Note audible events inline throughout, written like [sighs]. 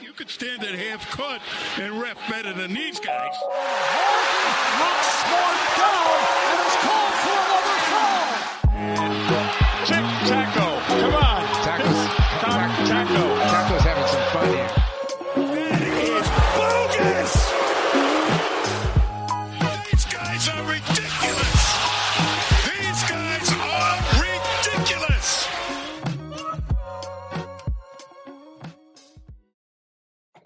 You could stand at half court and ref better than these guys. Knocks Smart down and is called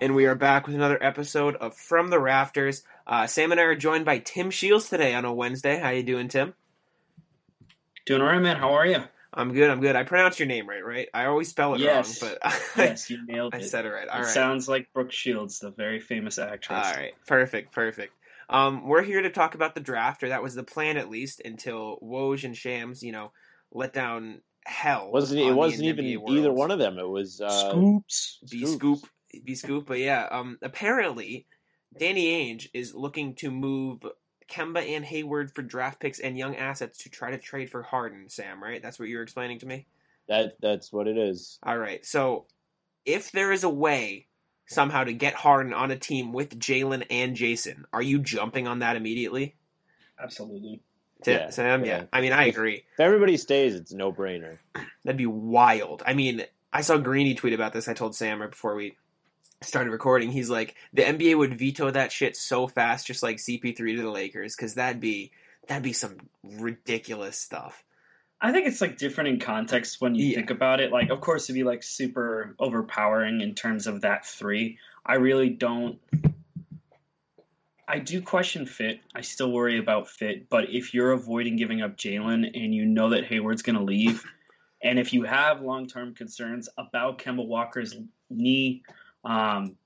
And we are back with another episode of From the Rafters. Uh, Sam and I are joined by Tim Shields today on a Wednesday. How you doing, Tim? Doing all right, man. How are you? I'm good. I'm good. I pronounced your name right, right? I always spell it Yes. wrong, but [laughs] Yes, you nailed it. I said it right. All it right. sounds like Brooke Shields, the very famous actress. All right. Perfect. Perfect. Um, we're here to talk about the draft, or that was the plan at least, until Woj and Shams, you know, let down hell. wasn't on it wasn't even world. either one of them. It was uh, Scoops. B Scoops. scoop, B scoop. But yeah, um, apparently, Danny Ainge is looking to move Kemba and Hayward for draft picks and young assets to try to trade for Harden. Sam, right? That's what you were explaining to me. that. That's what it is. All right. So, if there is a way somehow to get Harden on a team with Jaylen and Jayson, are you jumping on that immediately? Absolutely. To, Yeah, Sam, yeah. yeah. I mean, I agree. If everybody stays, it's no brainer. That'd be wild. I mean, I saw Greeny tweet about this. I told Sam right before we started recording. He's like, the NBA would veto that shit so fast, just like CP3 to the Lakers, because that'd be that'd be some ridiculous stuff. I think it's like different in context when you Yeah. think about it. Like, of course, it'd be like super overpowering in terms of that three. I really don't. I do question fit. I still worry about fit. But if you're avoiding giving up Jaylen and you know that Hayward's going to leave, and if you have long term concerns about Kemba Walker's knee, um,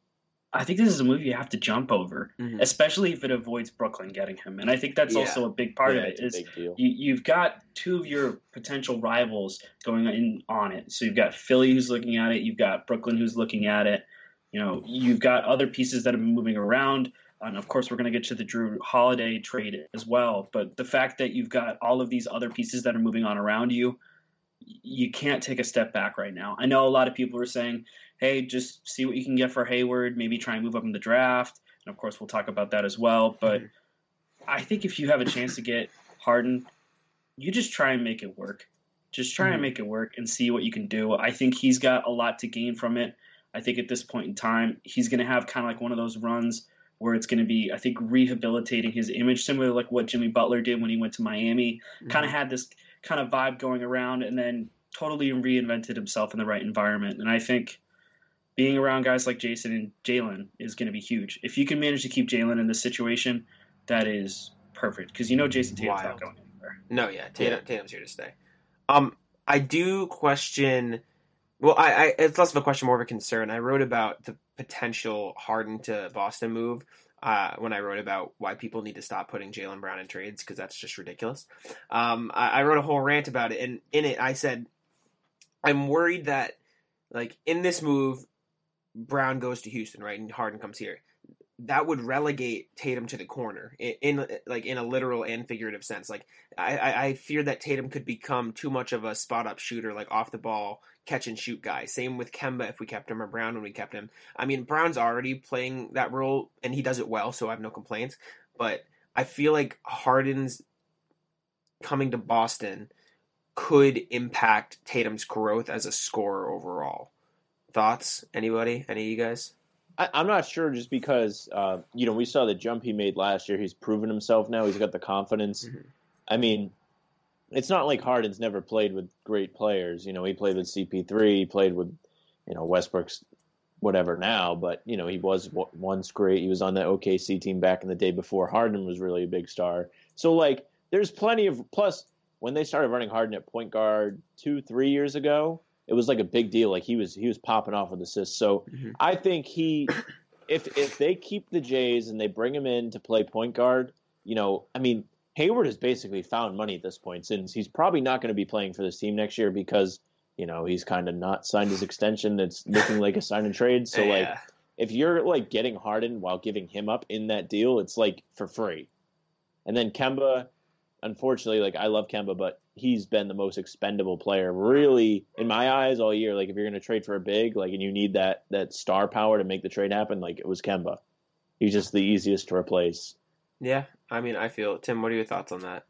I think this is a move you have to jump over, Mhm. especially if it avoids Brooklyn getting him. And I think that's Yeah. also a big part yeah, of it's a Is you, you've got two of your potential rivals going in on it. So you've got Philly who's looking at it. You've got Brooklyn who's looking at it. You know, you've got other pieces that have been moving around. And of course, we're going to get to the Jrue Holiday trade as well. But the fact that you've got all of these other pieces that are moving on around you, you can't take a step back right now. I know a lot of people are saying, hey, just see what you can get for Hayward, maybe try and move up in the draft. And of course, we'll talk about that as well. But. I think if you have a chance to get Harden, you just try and make it work. Just try Mhm. and make it work and see what you can do. I think he's got a lot to gain from it. I think at this point in time, he's going to have kind of like one of those runs where it's going to be, I think, rehabilitating his image, similar to like what Jimmy Butler did when he went to Miami. Kind of had this kind of vibe going around and then totally reinvented himself in the right environment. And I think being around guys like Jayson and Jaylen is going to be huge. If you can manage to keep Jaylen in this situation, that is perfect because you know Jayson Tatum's Wild. not going anywhere. No, yeah, Tatum, Tatum's here to stay. Um, I do question. Well, I, I it's less of a question, more of a concern. I wrote about the potential Harden to Boston move uh, when I wrote about why people need to stop putting Jaylen Brown in trades because that's just ridiculous. Um, I, I wrote a whole rant about it, and in it, I said I'm worried that like in this move, Brown goes to Houston, right, and Harden comes here. That would relegate Tatum to the corner in, in like in a literal and figurative sense. Like I, I, fear that Tatum could become too much of a spot up shooter, like off the ball catch and shoot guy. Same with Kemba if we kept him, or Brown when we kept him. I mean, Brown's already playing that role and he does it well, so I have no complaints. But I feel like Harden's coming to Boston could impact Tatum's growth as a scorer overall. Thoughts? Anybody? Any of you guys? I, I'm not sure, just because uh, you know we saw the jump he made last year. He's proven himself now. He's got the confidence. Mhm. I mean, it's not like Harden's never played with great players. You know, he played with CP3. He played with you know Westbrook's whatever now, but you know he was once great. He was on that OKC team back in the day before Harden was really a big star. So like, there's plenty of plus when they started running Harden at point guard two, three years ago, it was like a big deal. Like he was he was popping off with assists. So Mhm. I think he, if if they keep the Jays and they bring him in to play point guard, you know, I mean Hayward has basically found money at this point since he's probably not going to be playing for this team next year because you know he's kind of not signed his extension. It's looking like a sign and trade. So like if you're like getting Harden while giving him up in that deal, it's like for free. And then Kemba, unfortunately, like I love Kemba, but he's been the most expendable player, really, in my eyes, all year. Like if you're going to trade for a big, like, and you need that that star power to make the trade happen, like it was Kemba. He's just the easiest to replace. Yeah, I mean, I feel. Tim, what are your thoughts on that?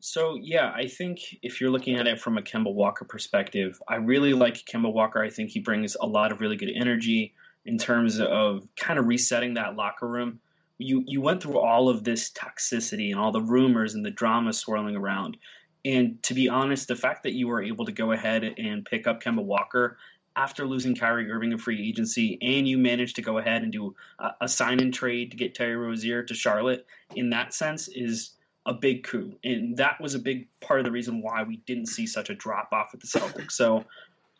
So yeah, I think if you're looking at it from a Kemba Walker perspective, I really like Kemba Walker. I think he brings a lot of really good energy in terms of kind of resetting that locker room. You you went through all of this toxicity and all the rumors and the drama swirling around. And to be honest, the fact that you were able to go ahead and pick up Kemba Walker after losing Kyrie Irving in free agency, and you managed to go ahead and do a, a sign and trade to get Terry Rozier to Charlotte, in that sense, is a big coup. And that was a big part of the reason why we didn't see such a drop off with the Celtics. So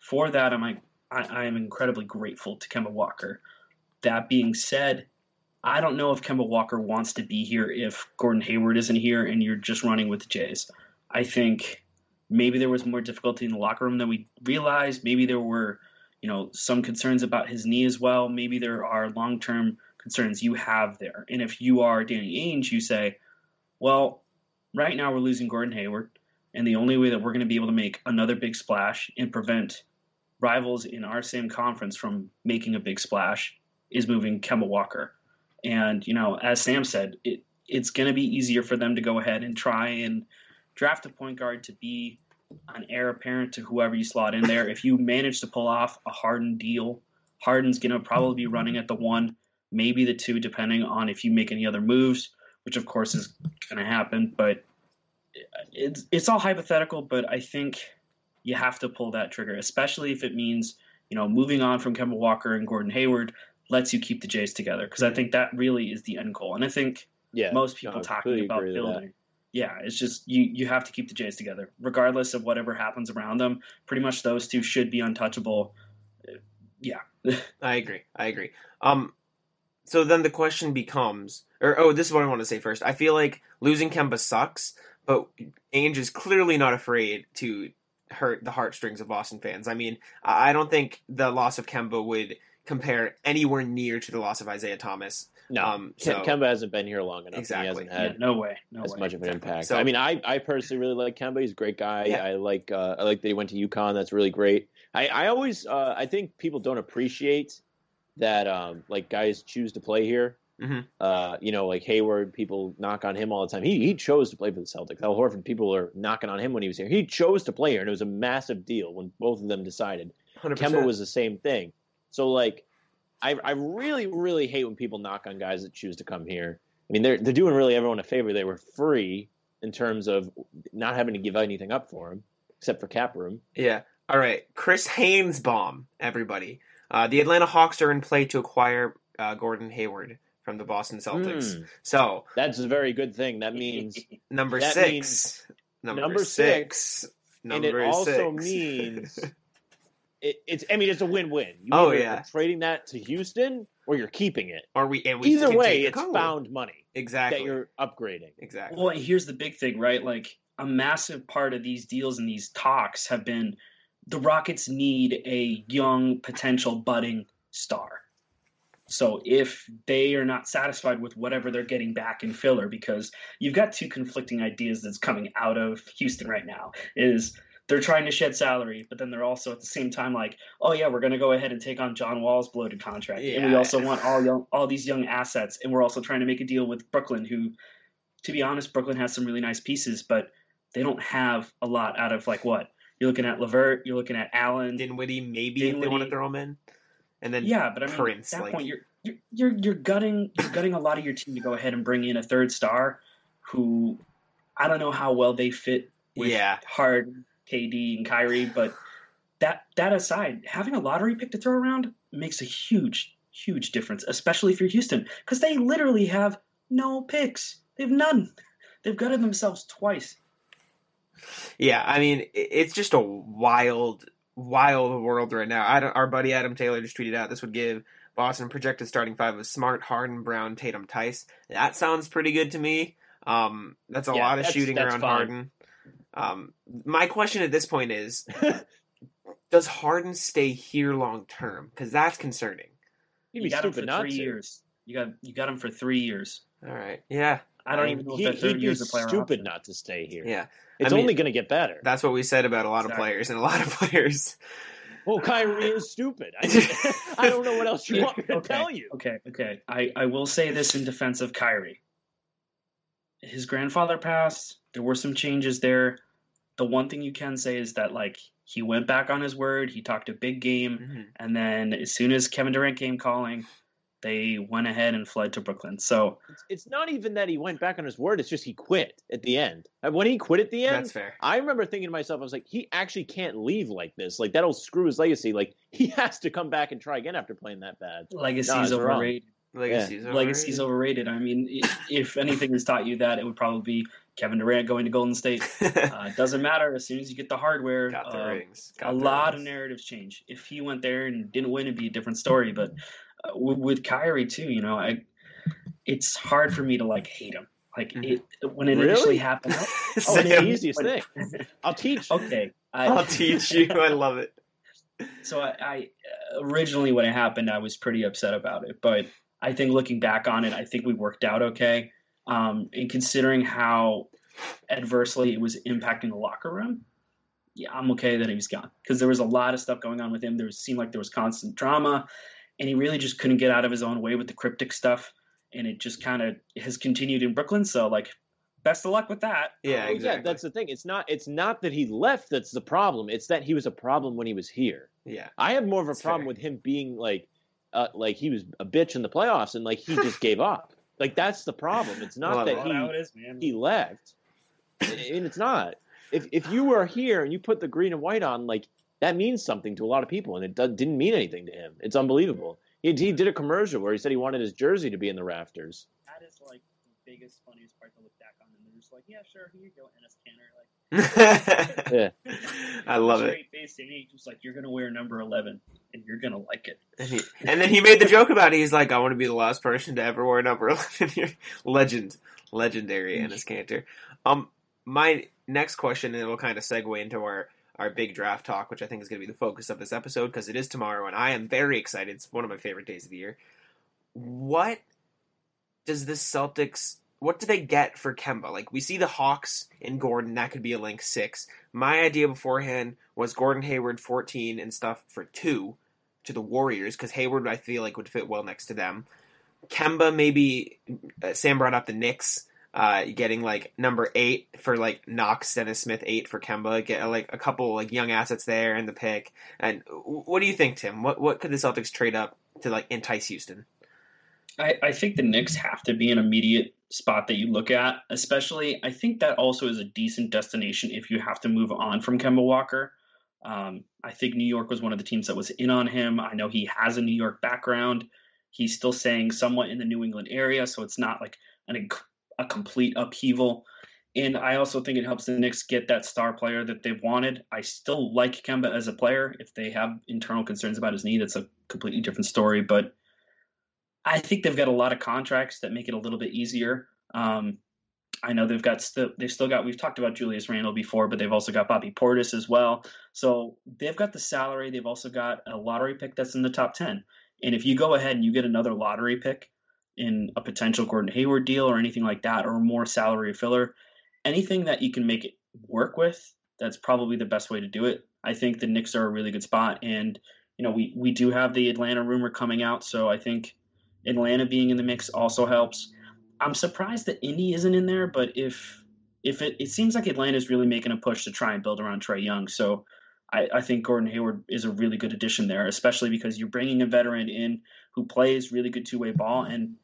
for that, I'm, I, I am incredibly grateful to Kemba Walker. That being said, I don't know if Kemba Walker wants to be here if Gordon Hayward isn't here and you're just running with the Jays. I think maybe there was more difficulty in the locker room than we realized. Maybe there were, you know, some concerns about his knee as well. Maybe there are long term concerns you have there. And if you are Danny Ainge, you say, well, right now we're losing Gordon Hayward, and the only way that we're going to be able to make another big splash and prevent rivals in our same conference from making a big splash is moving Kemba Walker. And, you know, as Sam said, it, it's going to be easier for them to go ahead and try and draft a point guard to be an heir apparent to whoever you slot in there. If you manage to pull off a Harden deal, Harden's going to probably be running at the one, maybe the two, depending on if you make any other moves which of course is going to happen. But it's it's all hypothetical. But I think you have to pull that trigger, especially if it means you know moving on from Kemba Walker and Gordon Hayward lets you keep the Jays together because I think that really is the end goal. And I think Yeah, most people no, talking about agree with that. building. Yeah, it's just you you have to keep the Jays together, regardless of whatever happens around them. Pretty much those two should be untouchable. Yeah, [laughs] I agree. I agree. Um, so then the question becomes, or oh, this is what I want to say first. I feel like losing Kemba sucks, but Ainge is clearly not afraid to hurt the heartstrings of Boston fans. I mean, I I don't think the loss of Kemba would compare anywhere near to the loss of Isaiah Thomas. No, Um, Kem- so- Kemba hasn't been here long enough. Exactly. He hasn't yeah had no way, no as way. much of an Exactly. impact. So- I mean, I, I personally really like Kemba. He's a great guy. Yeah. I like uh, I like that he went to UConn. That's really great. I, I always uh, I think people don't appreciate that um, like guys choose to play here. Mhm. Uh, you know, like Hayward, people knock on him all the time. He he chose to play for the Celtics. Al Horford, people are knocking on him when he was here. He chose to play here, and it was a massive deal when both of them decided. 100%. Kemba was the same thing. So like, I I really really hate when people knock on guys that choose to come here. I mean, they're they're doing really everyone a favor. They were free in terms of not having to give anything up for him except for cap room. Yeah. All right. Chris Haynes bomb, everybody. Uh, the Atlanta Hawks are in play to acquire uh, Gordon Hayward from the Boston Celtics. Hmm. So, That's a very good thing. That means, [laughs] number That six. means- number, number six. Number and it also [laughs] means it, it's. I mean, it's a win-win. You Oh, either yeah. are trading that to Houston or you're keeping it. Or we, and we Either way, it's code. found money Exactly. that you're upgrading. exactly. Well, here's the big thing, right? Like a massive part of these deals and these talks have been the Rockets need a young potential budding star. So if they are not satisfied with whatever they're getting back in filler, because you've got two conflicting ideas that's coming out of Houston right now, is they're trying to shed salary, but then they're also at the same time like, oh yeah, we're going to go ahead and take on John Wall's bloated contract, and we also want all young, all these young assets, and we're also trying to make a deal with Brooklyn, who, to be honest, Brooklyn has some really nice pieces, but they don't have a lot out of like what? You're looking at LeVert, you're looking at Allen, Dinwiddie, maybe if they want to throw him in. And then yeah, but I mean, Prince, at that like- point, you're, you're you're you're gutting you're gutting a lot of your team to go ahead and bring in a third star, who I don't know how well they fit with Yeah. Hard, KD, and Kyrie, but that that aside, having a lottery pick to throw around makes a huge huge difference, especially if you're Houston, because they literally have no picks. They have none. They've gutted themselves twice. Yeah, I mean, it's just a wild, wild world right now. I don't, our buddy Adam Taylor just tweeted out this would give Boston projected starting five of Smart, Harden, Brown, Tatum, Theis. That sounds pretty good to me. Um, that's a Yeah, lot of that's- shooting that's around fine. Harden. Um, my question at this point is, [laughs] does Harden stay here long term? Because that's concerning. You'd You be got him stupid for not three to. years. You got you got him for three years. All right, yeah, I don't I even know he, if that third he'd year is a player stupid option. not to stay here. Yeah, It's I mean- only going to get better. that's what we said about a lot of players and a lot of [laughs] players. Well, Kyrie is stupid. I, mean, [laughs] I don't know what else you want me to okay, tell you. Okay, okay. I, I will say this in defense of Kyrie. His grandfather passed. There were some changes there. The one thing you can say is that like he went back on his word. He talked a big game, Mhm. and then as soon as Kevin Durant came calling, they went ahead and fled to Brooklyn. So It's, it's not even that he went back on his word. It's just he quit at the end. And When he quit at the end, That's fair. I remember thinking to myself, I was like, he actually can't leave like this. Like that'll screw his legacy. Like he [laughs] has to come back and try again after playing that bad. legacy's No, it's wrong. overrated. Legacy's Yeah, legacy's overrated. I mean, if anything has taught you that, it would probably be Kevin Durant going to Golden State. [laughs] Uh, doesn't matter. As soon as you get the hardware, Got the uh, rings. Got a the lot of narratives change. If he went there and didn't win, it'd be a different story. But uh, with, with Kyrie too, you know, I it's hard for me to like hate him. Like Mhm. it when it Really? initially happened. [laughs] Oh, it's the easiest thing. I'll teach. okay, I, I'll teach you. I love it. [laughs] so I, I originally when it happened, I was pretty upset about it. But I think looking back on it, I think we worked out okay. Um, and considering how adversely it was impacting the locker room, yeah, I'm okay that he was gone because there was a lot of stuff going on with him. There was, seemed like there was constant drama, and he really just couldn't get out of his own way with the cryptic stuff. And it just kind of has continued in Brooklyn. So like, best of luck with that. Yeah, Well, exactly. that's the thing. It's not. It's not that he left. That's the problem. It's that he was a problem when he was here. yeah. I have more of a That's problem fair. with him being like, uh, like he was a bitch in the playoffs and like he just [laughs] gave up. Like that's the problem. It's not Well, that That's how it he is, he left, and it's not. If if you were here and you put the green and white on, like that means something to a lot of people, and it do- didn't mean anything to him. It's unbelievable. He, he did a commercial where he said he wanted his jersey to be in the rafters. that is like the biggest, funniest part to look back on. And they're just like, yeah, sure, here you go, Enes Kanter. Like, [laughs] Yeah. I love it. straight face, and he was like, you're gonna wear number eleven, and you're gonna like it. And, he, and then he made the joke about it. He's like, I want to be the last person to ever wear number [laughs] 11 here. Legend. Legendary Enes Kanter. Um, my next question, and it will kind of segue into our, our big draft talk, which I think is going to be the focus of this episode because it is tomorrow, and I am very excited. It's one of my favorite days of the year. What does the Celtics what do they get for Kemba? Like we see the Hawks and Gordon, that could be a link six. My idea beforehand was Gordon Hayward fourteen and stuff for two to the Warriors because Hayward I feel like would fit well next to them. Kemba maybe uh, Sam brought up the Knicks. Uh, getting like number eight for like Knox, Dennis Smith eight for Kemba. Get like a couple like young assets there in the pick. And what do you think, Tim? What what could the Celtics trade up to like entice Houston? I, I think the Knicks have to be an immediate spot that you look at, especially. I think that also is a decent destination if you have to move on from Kemba Walker. Um, I think New York was one of the teams that was in on him. I know he has a New York background. He's still staying somewhat in the New England area, so it's not like an, a complete upheaval. And I also think it helps the Knicks get that star player that they've wanted. I still like Kemba as a player. If they have internal concerns about his knee, that's a completely different story. But I think they've got a lot of contracts that make it a little bit easier. Um, I know they've got still they've still got we've talked about Julius Randle before, but they've also got Bobby Portis as well. So they've got the salary. They've also got a lottery pick that's in the top ten. And if you go ahead and you get another lottery pick in a potential Gordon Hayward deal or anything like that, or more salary filler, anything that you can make it work with, that's probably the best way to do it. I think the Knicks are a really good spot, and you know we we do have the Atlanta rumor coming out, so I think Atlanta being in the mix also helps. I'm surprised that Indy isn't in there, but if if it, it seems like Atlanta is really making a push to try and build around Trae Young, so I, I think Gordon Hayward is a really good addition there, especially because you're bringing a veteran in who plays really good two way ball, and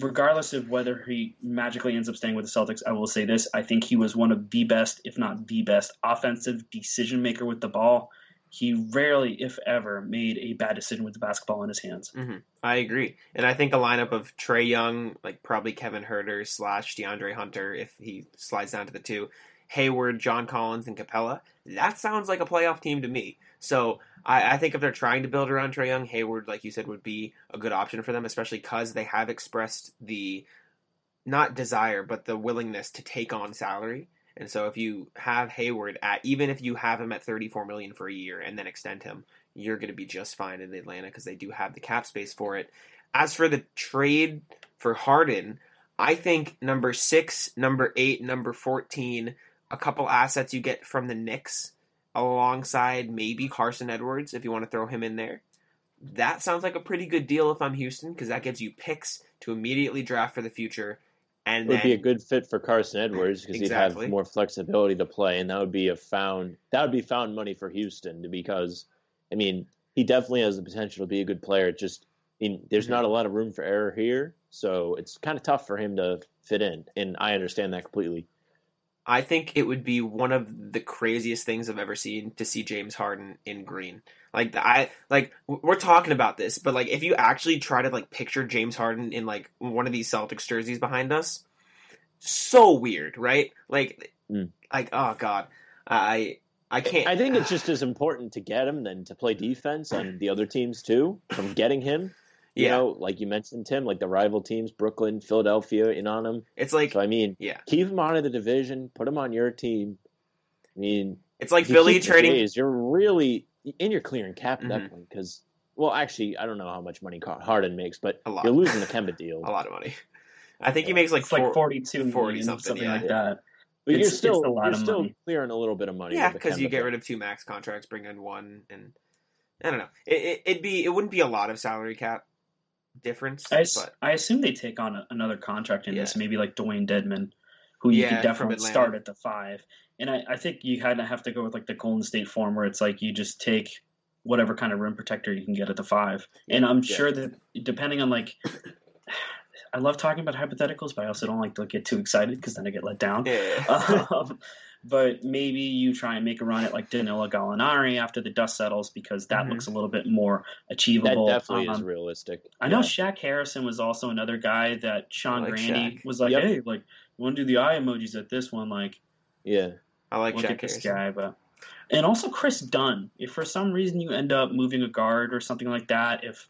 regardless of whether he magically ends up staying with the Celtics, I will say this: I think he was one of the best, if not the best, offensive decision maker with the ball. He rarely, if ever, made a bad decision with the basketball in his hands. hmm I agree, and I think a lineup of Trae Young, like probably Kevin Huerter slash De'Andre Hunter, if he slides down to the two, Hayward, John Collins, and Capela. That sounds like a playoff team to me. So I, I think if they're trying to build around Trae Young, Hayward, like you said, would be a good option for them, especially because they have expressed the not desire, but the willingness to take on salary. And so if you have Hayward at even if you have him at 34 million for a year and then extend him, you're going to be just fine in Atlanta because they do have the cap space for it. As for the trade for Harden, I think number six, number eight, number fourteen, a couple assets you get from the Knicks alongside maybe Carsen Edwards if you want to throw him in there. That sounds like a pretty good deal if I'm Houston because that gives you picks to immediately draft for the future. And It would then, be a good fit for Carsen Edwards because Exactly. he'd have more flexibility to play, and that would be a found that would be found money for Houston because, I mean, he definitely has the potential to be a good player. It just in, there's Mm-hmm. not a lot of room for error here, so it's kind of tough for him to fit in, and I understand that completely. I think it would be one of the craziest things I've ever seen to see James Harden in green. Like I like we're talking about this, but like if you actually try to like picture James Harden in like one of these Celtics jerseys behind us, so weird, right? Like Mm. like oh god. I I can't I think it's [sighs] just as important to get him than to play defense on the other teams too. From getting him, you yeah. know, like you mentioned, Tim, like the rival teams, Brooklyn, Philadelphia, in on him. It's like So I mean, yeah. keep him out of the division, put him on your team. I mean, It's like Philly trading Jays, you're really and you're clearing cap at that Mhm. point because, well, actually, I don't know how much money Ca- Harden makes, but A lot. you're losing the Kemba deal. [laughs] a lot of money. I think he makes like It's like four, 42 40 million, something, something, yeah. like that. But you're still a lot you're of still money. clearing a little bit of money. Yeah, because you get rid of two max contracts, bring in one, and I don't know. It, it, it'd be it wouldn't be a lot of salary cap difference, I, s- but I assume they take on a, another contract in this, maybe like Dewayne Dedmon, who you Yeah, could definitely start at the five. And I, I think you kind of have to go with like the Golden State form, where it's like you just take whatever kind of rim protector you can get at the five. And I'm Yeah. sure that depending on like, [sighs] I love talking about hypotheticals, but I also don't like to get too excited because then I get let down. yeah, [laughs] um, but maybe you try and make a run at like Danilo Gallinari after the dust settles because that Mhm. looks a little bit more that achievable. definitely is Um, realistic. I know Yeah. Shaq Harrison was also another guy that Sean I like Grandy Shaq. was like, Yep. hey, like, you want to do the eye emojis at this one? Like, Yeah, I like look Jack at this Harrison. guy. But and also Kris Dunn. If for some reason you end up moving a guard or something like that, if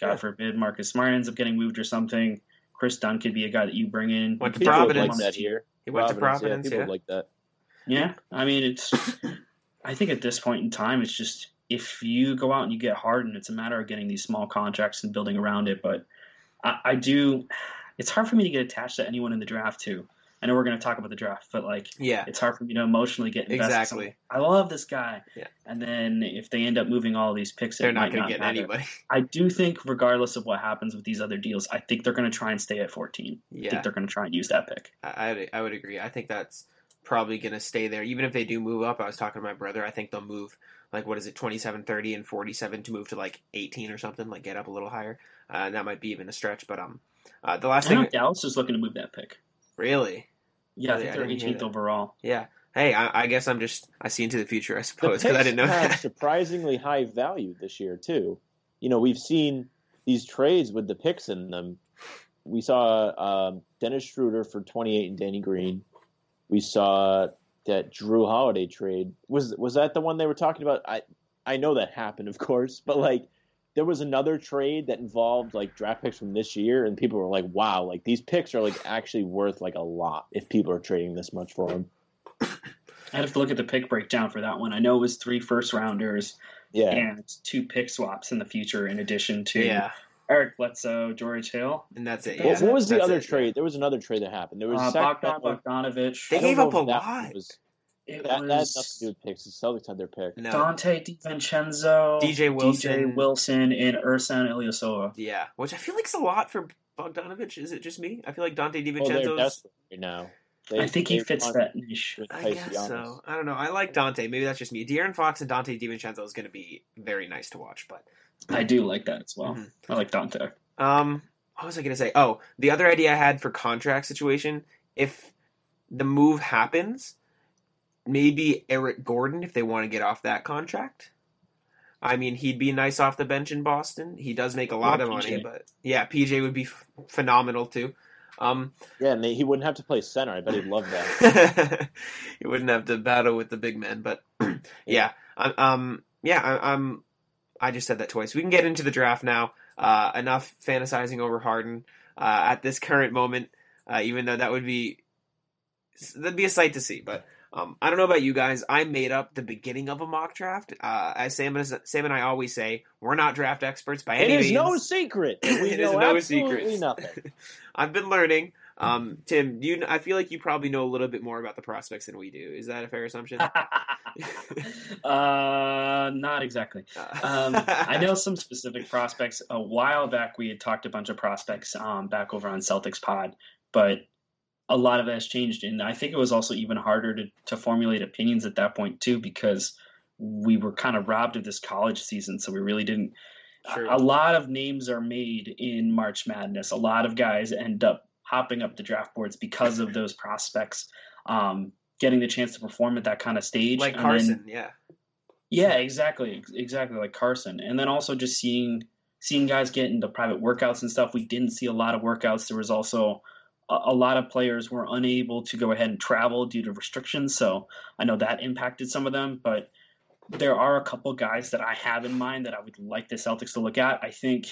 God Yeah. forbid Marcus Smart ends up getting moved or something, Kris Dunn could be a guy that you bring in. Went to people would Providence. like that here. He went to Providence, Yeah, people yeah. like that. Yeah, I mean, it's. [laughs] I think at this point in time, it's just if you go out and you get Harden, it's a matter of getting these small contracts and building around it. But I, I do. It's hard for me to get attached to anyone in the draft too. I know we're going to talk about the draft, but like, Yeah, it's hard for me to emotionally get invested. Exactly. I love this guy. Yeah. And then if they end up moving all these picks, they're not going to get matter. anybody. [laughs] I do think, regardless of what happens with these other deals, I think they're going to try and stay at 14. I Yeah, think they're going to try and use that pick. I, I would- I agree. I think that's probably going to stay there. Even if they do move up, I was talking to my brother. I think they'll move like what is it, twenty seven, thirty, and forty seven to move to like eighteen or something, like get up a little higher. Uh, and that might be even a stretch. But um, uh, the last I thing, Dallas is looking to move that pick. really, Yeah, I Really? think they're didn't 18th overall. yeah. Hey, I, I guess I'm just I see into the future, I suppose, because I didn't know have that. [laughs] surprisingly high value this year too. You know, we've seen these trades with the picks in them. We saw um, Dennis Schroeder for 28 and Danny Green. We saw that Jrue Holiday trade. Was was that the one they were talking about? I I know that happened, of course, but like there was another trade that involved like draft picks from this year, and people were like, "Wow, like these picks are like actually worth like a lot if people are trading this much for them." I'd have to look at the pick breakdown for that one. I know it was three first rounders Yeah, and two pick swaps in the future, in addition to Yeah, Eric Bledsoe, George Hill, and that's it. What, yeah. what was the other it, trade? There was another trade that happened. There was uh, Bogdan Bogdanovich. They gave up a lot. Was, it that, that had nothing to do with picks. The Celtics had their pick. No, Donte DiVincenzo, DJ Wilson. DJ Wilson, and Ersan Ilyasova. yeah, which I feel like is a lot for Bogdanovich. Is it just me? I feel like Donte Oh, they're right now. They- I think he fits that niche. I guess so. I don't know. I like Donte. Maybe that's just me. De'Aaron Fox and Donte DiVincenzo is going to be very nice to watch. But I do like that as well. Mhm. I like Donte. um, what was I going to say? Oh, the other idea I had for contract situation: if the move happens, maybe Eric Gordon, if they want to get off that contract. I mean, he'd be nice off the bench in Boston. He does make a lot of money, PJ. but yeah, PJ would be f- phenomenal too. Um, Yeah, and they, he wouldn't have to play center. I bet he'd love that. [laughs] he wouldn't have to battle with the big men, but [clears throat] yeah, um, yeah, I, I'm. I just said that twice. We can get into the draft now. Uh, enough fantasizing over Harden uh, at this current moment, uh, even though that would be that'd be a sight to see. But um, I don't know about you guys. I made up the beginning of a mock draft. Uh, as Sam and Sam and I always say, we're not draft experts by It any is means. no secret. We [laughs] It is know no absolutely secret. nothing. [laughs] I've been learning. Um, Tim, you I feel like you probably know a little bit more about the prospects than we do. Is that a fair assumption? [laughs] uh, not exactly. Um, I know Uh, some specific prospects. A while back, we had talked a bunch of prospects um, back over on Celtics Pod, but a lot of that has changed, and I think it was also even harder to to formulate opinions at that point too, because we were kind of robbed of this college season, so we really didn't. True. A lot of names are made in March Madness. A lot of guys end up hopping up the draft boards because of those prospects um, getting the chance to perform at that kind of stage. like and then- Carsen, yeah. yeah, exactly, exactly like Carsen. And then also just seeing seeing guys get into private workouts and stuff. We didn't see a lot of workouts. There was also a, lot of players were unable to go ahead and travel due to restrictions. So I know that impacted some of them, but there are a couple guys that I have in mind that I would like the Celtics to look at. I think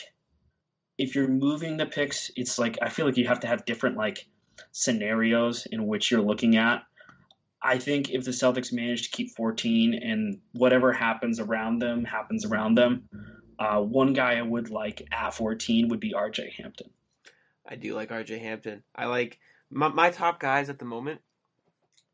if you're moving the picks, it's like I feel like you have to have different like scenarios in which you're looking at. I think if the Celtics manage to keep 14 and whatever happens around them happens around them, uh, one guy I would like at 14 would be RJ Hampton. I do like RJ Hampton. I like my, my top guys at the moment.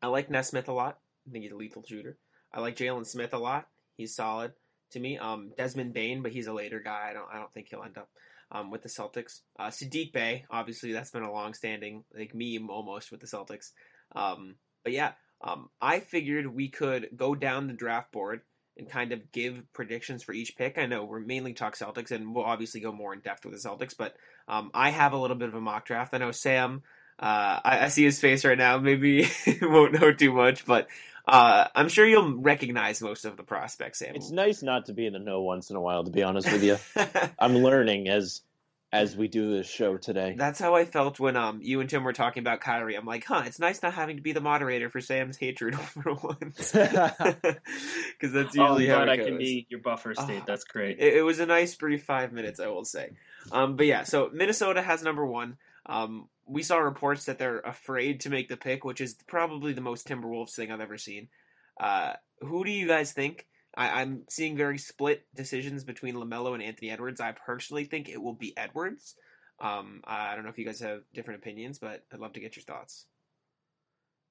I like Nesmith a lot. I think he's a lethal shooter. I like Jalen Smith a lot. He's solid to me. Um, Desmond Bane, but he's a later guy. I don't I don't think he'll end up um, with the Celtics. Uh, Saddiq Bey, obviously that's been a long-standing like meme almost with the Celtics. Um, but yeah, um, I figured we could go down the draft board and kind of give predictions for each pick. I know we're mainly talk Celtics, and we'll obviously go more in depth with the Celtics, but um, I have a little bit of a mock draft. I know Sam. Uh, I, I see his face right now. Maybe [laughs] won't know too much, but uh, I'm sure you'll recognize most of the prospects. Sam. It's nice not to be in the know once in a while, to be honest with you. [laughs] I'm learning as as we do this show today. That's how I felt when um you and Tim were talking about Kyrie. I'm like, huh, it's nice not having to be the moderator for Sam's hatred [laughs] over once, [laughs] [laughs] because that's Oh, I'm usually how glad it I goes. can be your buffer state. Ah. That's great. It, it was a nice brief five minutes, I will say. Um, but yeah, so Minnesota has number one. Um, we saw reports that they're afraid to make the pick, which is probably the most Timberwolves thing I've ever seen. Uh, who do you guys think? I, I'm seeing very split decisions between LaMelo and Anthony Edwards. I personally think it will be Edwards. Um, I don't know if you guys have different opinions, but I'd love to get your thoughts.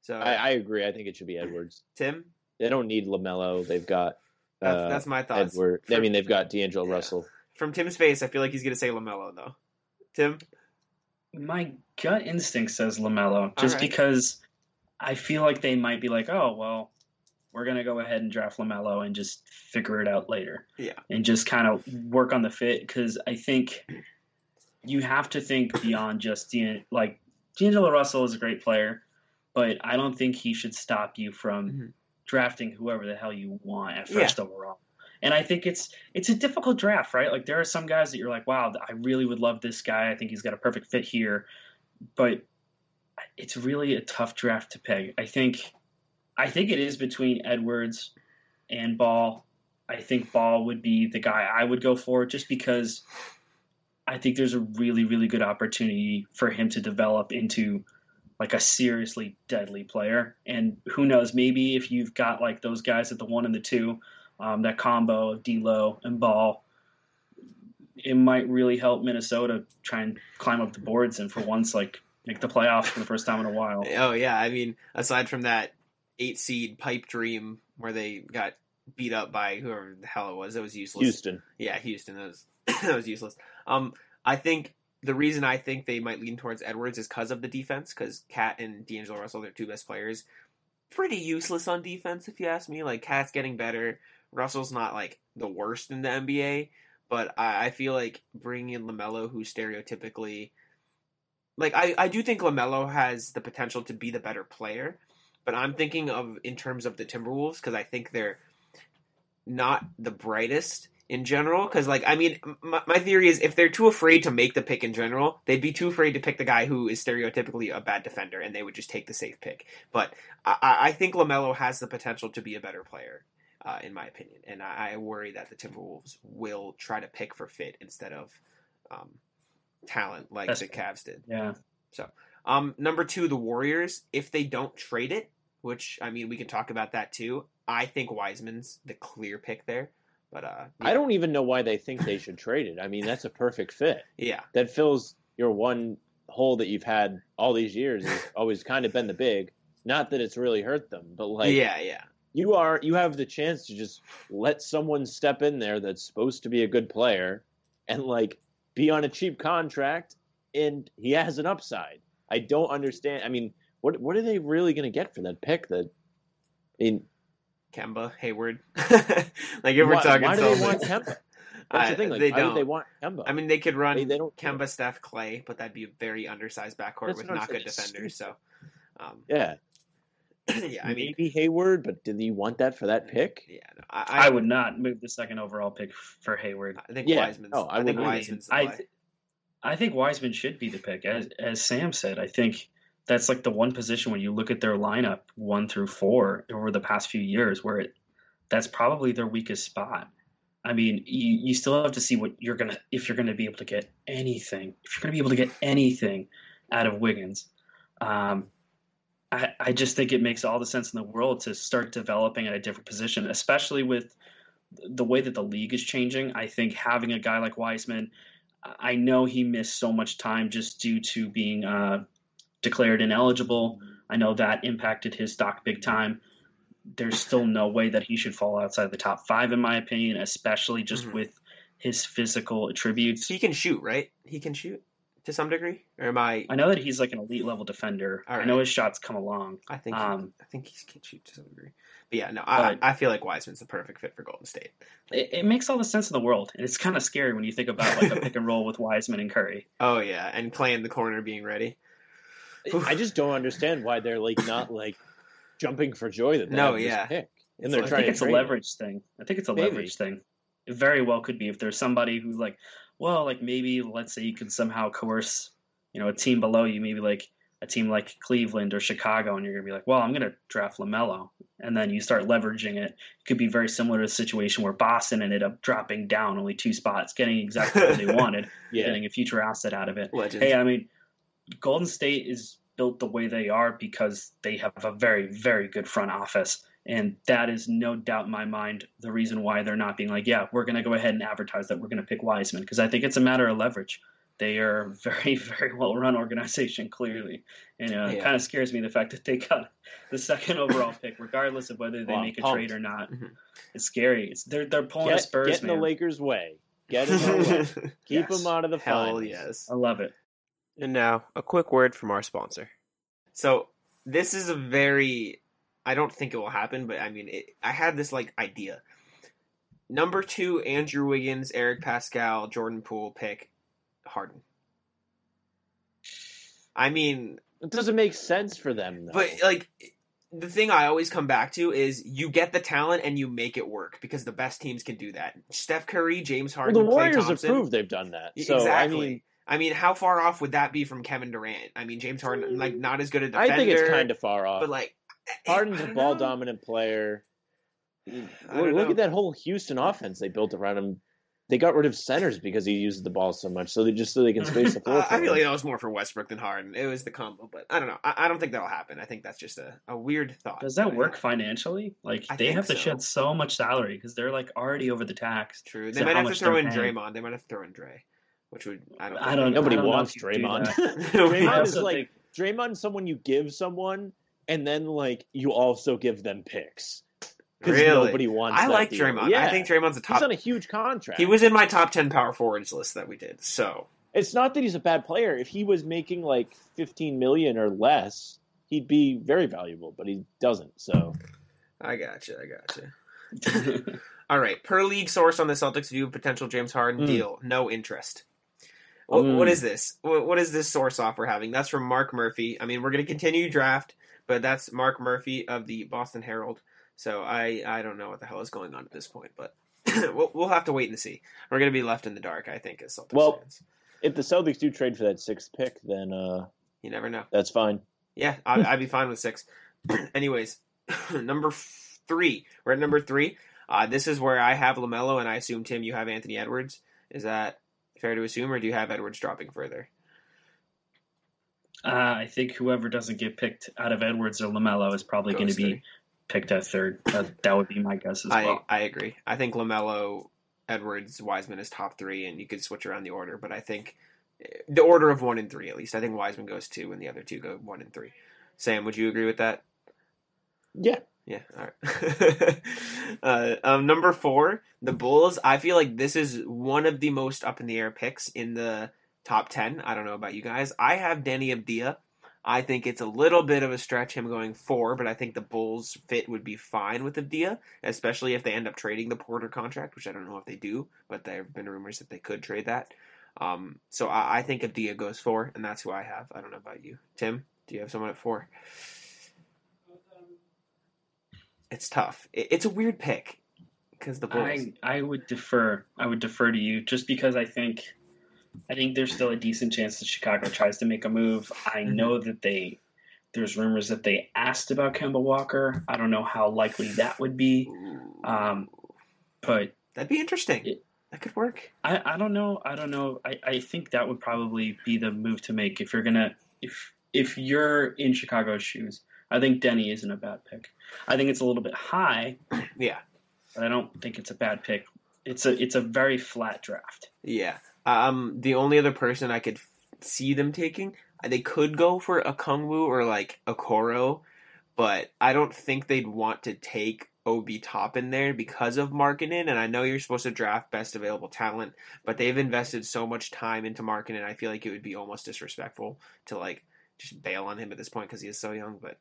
So, I, I agree. I think it should be Edwards. [clears throat] Tim, They don't need LaMelo. They've got that's, uh, that's my thoughts. Edward. I mean, they've got D'Angelo Yeah. Russell. From Tim's face, I feel like he's going to say LaMelo though. Tim, My gut instinct says LaMelo, just right. because I feel like they might be like, oh well, we're gonna go ahead and draft LaMelo and just figure it out later. Yeah. and just kind of work on the fit because I think you have to think beyond just D'An- like D'Angelo Russell is a great player, but I don't think he should stop you from Mhm. drafting whoever the hell you want at Yeah. first overall. And I think it's it's a difficult draft, right? Like there are some guys that you're like, wow, I really would love this guy. I think he's got a perfect fit here, but it's really a tough draft to peg. I think I think it is between Edwards and Ball. I think Ball would be the guy I would go for just because I think there's a really, really good opportunity for him to develop into like a seriously deadly player. And who knows, maybe if you've got like those guys at the one and the two, um, that combo of D'Lo and Ball, it might really help Minnesota try and climb up the boards and for once like make the playoffs for the first time in a while. Oh yeah, I mean, aside from that eight seed pipe dream where they got beat up by whoever the hell it was, that was useless. Houston. Yeah, Houston. That was [clears throat] that was useless. Um, I think the reason I think they might lean towards Edwards is because of the defense. Because KAT and D'Angelo Russell, their two best players, pretty useless on defense if you ask me. Like KAT's getting better. Russell's not like the worst in the NBA, but I, I feel like bringing in LaMelo, who stereotypically like I, I do think LaMelo has the potential to be the better player, but I'm thinking of in terms of the Timberwolves because I think they're not the brightest in general. Because like I mean, my, my theory is if they're too afraid to make the pick in general, they'd be too afraid to pick the guy who is stereotypically a bad defender, and they would just take the safe pick. But I, I think LaMelo has the potential to be a better player. Uh, in my opinion, and I, I worry that the Timberwolves will try to pick for fit instead of um, talent like That's- the Cavs did. Yeah. So um, number two, the Warriors. If they don't trade it, which I mean, we can talk about that too. I think Wiseman's the clear pick there. But uh, I don't even know why they think they should trade it. I mean, that's a perfect fit. Yeah, That fills your one hole that you've had all these years has [laughs] always kind of been the big. Not that it's really hurt them, but like yeah, yeah. you are you have the chance to just let someone step in there that's supposed to be a good player and like be on a cheap contract and he has an upside. I don't understand. I mean, what what are they really going to get for that pick that I mean, Kemba, Hayward. [laughs] like if we're why, talking why do they want Kemba? [laughs] That's I- the thing. Like, they why don't. would they want Kemba? I mean, they could run They- they don't- Kemba, Steph, Clay, but that'd be a very undersized backcourt That's with what not good defenders. So, um, yeah, [clears throat] yeah, I mean, maybe Hayward, but did you want that for that pick? yeah, no, I, I I, would not move the second overall pick for Hayward. I think Yeah. Wiseman's. Oh, I I, think wouldn't. Wiseman's I, th- I think Wiseman should be the pick, as as Sam said. I think that's like the one position when you look at their lineup one through four over the past few years where it that's probably their weakest spot. I mean, you, you still have to see what you're gonna if you're gonna be able to get anything. If you're gonna be able to get anything out of Wiggins, um, I, I just think it makes all the sense in the world to start developing at a different position, especially with the way that the league is changing. I think having a guy like Wiseman, I know he missed so much time just due to being uh, declared ineligible. I know that impacted his stock big time. There's still no way that he should fall outside the top five, in my opinion, especially just Mhm. with his physical attributes. he can shoot, right? He can shoot to some degree, or am I? I know that he's like an elite level defender. All I know his shots come along. I think. Um, I think he can shoot to some degree. But yeah, no, I, But- I feel like Wiseman's the perfect fit for Golden State. It, it makes all the sense in the world. And it's kind of scary when you think about like a pick and roll with Wiseman and Curry. [laughs] Oh yeah, and Clay in the corner being ready. I just don't understand why they're like not like jumping for joy that they No, have this yeah. pick. And It's they're like- I trying think to it's a trade him. leverage thing. I think it's a Maybe. leverage thing. It very well could be if there's somebody who's like, well, like maybe let's say you could somehow coerce, you know, a team below you, maybe like a team like Cleveland or Chicago, and you're gonna be like, well, I'm gonna draft LaMelo, and then you start leveraging it. It could be very similar to a situation where Boston ended up dropping down only two spots, getting exactly what they [laughs] wanted, Yeah. getting a future asset out of it. Legend. Hey, I mean, Golden State is built the way they are because they have a very, very good front office. And that is no doubt in my mind the reason why they're not being like, yeah, we're going to go ahead and advertise that we're going to pick Wiseman. Because I think it's a matter of leverage. They are a very, [laughs] very well run organization, clearly. And uh, it kind of scares me the fact that they got the second overall pick, regardless of whether they Well, make a pumped. trade or not. Mhm. It's scary. It's They're, they're pulling a Spurs, get in the. Lakers' way. Get in [laughs] their way. Keep Yes. them out of the Hell finals. yes. I love it. And now, a quick word from our sponsor. So, this is a very. I don't think it will happen, but I mean, it, I had this like idea. Number two, Andrew Wiggins, Eric Paschall, Jordan Poole pick Harden. I mean, It doesn't make sense for them, though. but like the thing I always come back to is you get the talent and you make it work because the best teams can do that. Steph Curry, James well, Harden, the Warriors have Thompson. proved they've done that. So, exactly. I mean, I mean, how far off would that be from Kevin Durant? I mean, James Harden, like, not as good a defender. I think it's kind of far off. but like, Harden's a ball dominant player. Look, look at that whole Houston offense they built around him. They got rid of centers because he uses the ball so much, so they just so they can [laughs] space the floor. Uh, I feel like that was more for Westbrook than Harden. It was the combo, but I don't know. I, I don't think that'll happen. I think that's just a, a weird thought. Does that work financially? Like I they think have to so. shed so much salary because they're like already over the tax. True. They might have to much throw they're in paying. Draymond. They might have to throw in Dre, which would I don't. I don't- Nobody I don't wants if Draymond. [laughs] Draymond I is like think- Draymond's someone you give someone, and then like you also give them picks because Really? nobody wants. I that like deal. Draymond. Yeah, I think Draymond's a top. he's on a huge contract. he was in my top ten power forwards list that we did. So It's not that he's a bad player. If he was making like fifteen million or less, he'd be very valuable. But he doesn't. So I got you. I got you. [laughs] All right. Per league source on the Celtics view of potential James Harden Mm. deal, no interest. What, Mm. what is this? What, what is this source off we're having? That's from Mark Murphy. I mean, we're going to continue draft, but that's Mark Murphy of the Boston Herald. So I I don't know what the hell is going on at this point, but [clears throat] we'll, we'll have to wait and see. We're going to be left in the dark, I think, as Celtics Well- fans. if the Celtics do trade for that sixth pick, then uh, You never know. that's fine. Yeah, I, I'd be fine with six. [clears throat] Anyways, [clears throat] number f- three. We're at number three. Uh, this is where I have LaMelo, and I assume Tim, you have Anthony Edwards. Is that fair to assume, or do you have Edwards dropping further? Uh, I think whoever doesn't get picked out of Edwards or LaMelo is probably going to be picked at third. That, that would be my guess as I well. I agree. I think LaMelo, Edwards, Wiseman is top three, and you could switch around the order. But I think the order of one and three at least. I think Wiseman goes two, and the other two go one and three. Sam, would you agree with that? Yeah. Yeah, all right. [laughs] uh, um, number four, the Bulls. I feel like this is one of the most up in the air picks in the top 10. I don't know about you guys. I have Deni Avdija. I think it's a little bit of a stretch him going four, but I think the Bulls fit would be fine with Avdija, especially if they end up trading the Porter contract, which I don't know if they do, but there have been rumors that they could trade that. Um, so I, I think Avdija goes four, and that's who I have. I don't know about you. Tim, do you have someone at four? It's tough. It, it's a weird pick because the Bulls. I I would defer. I would defer to you just because I think I think there's still a decent chance that Chicago tries to make a move. I Mm-hmm. know that they there's rumors that they asked about Kemba Walker. I don't know how likely that would be, um, but That'd be interesting. It- that could work. I, I don't know. I don't know. I, I think that would probably be the move to make if you're gonna if if you're in Chicago's shoes. I think Deni isn't a bad pick. I think it's a little bit high, [clears throat] Yeah, but I don't think it's a bad pick. It's a it's a very flat draft. yeah. Um, the only other person I could f- see them taking, uh, they could go for Okongwu or like Okoro, but I don't think they'd want to take Obi Toppin there because of Markkanen. And I know you're supposed to draft best available talent, but they've invested so much time into Markkanen. I feel like it would be almost disrespectful to like just bail on him at this point because he is so young. But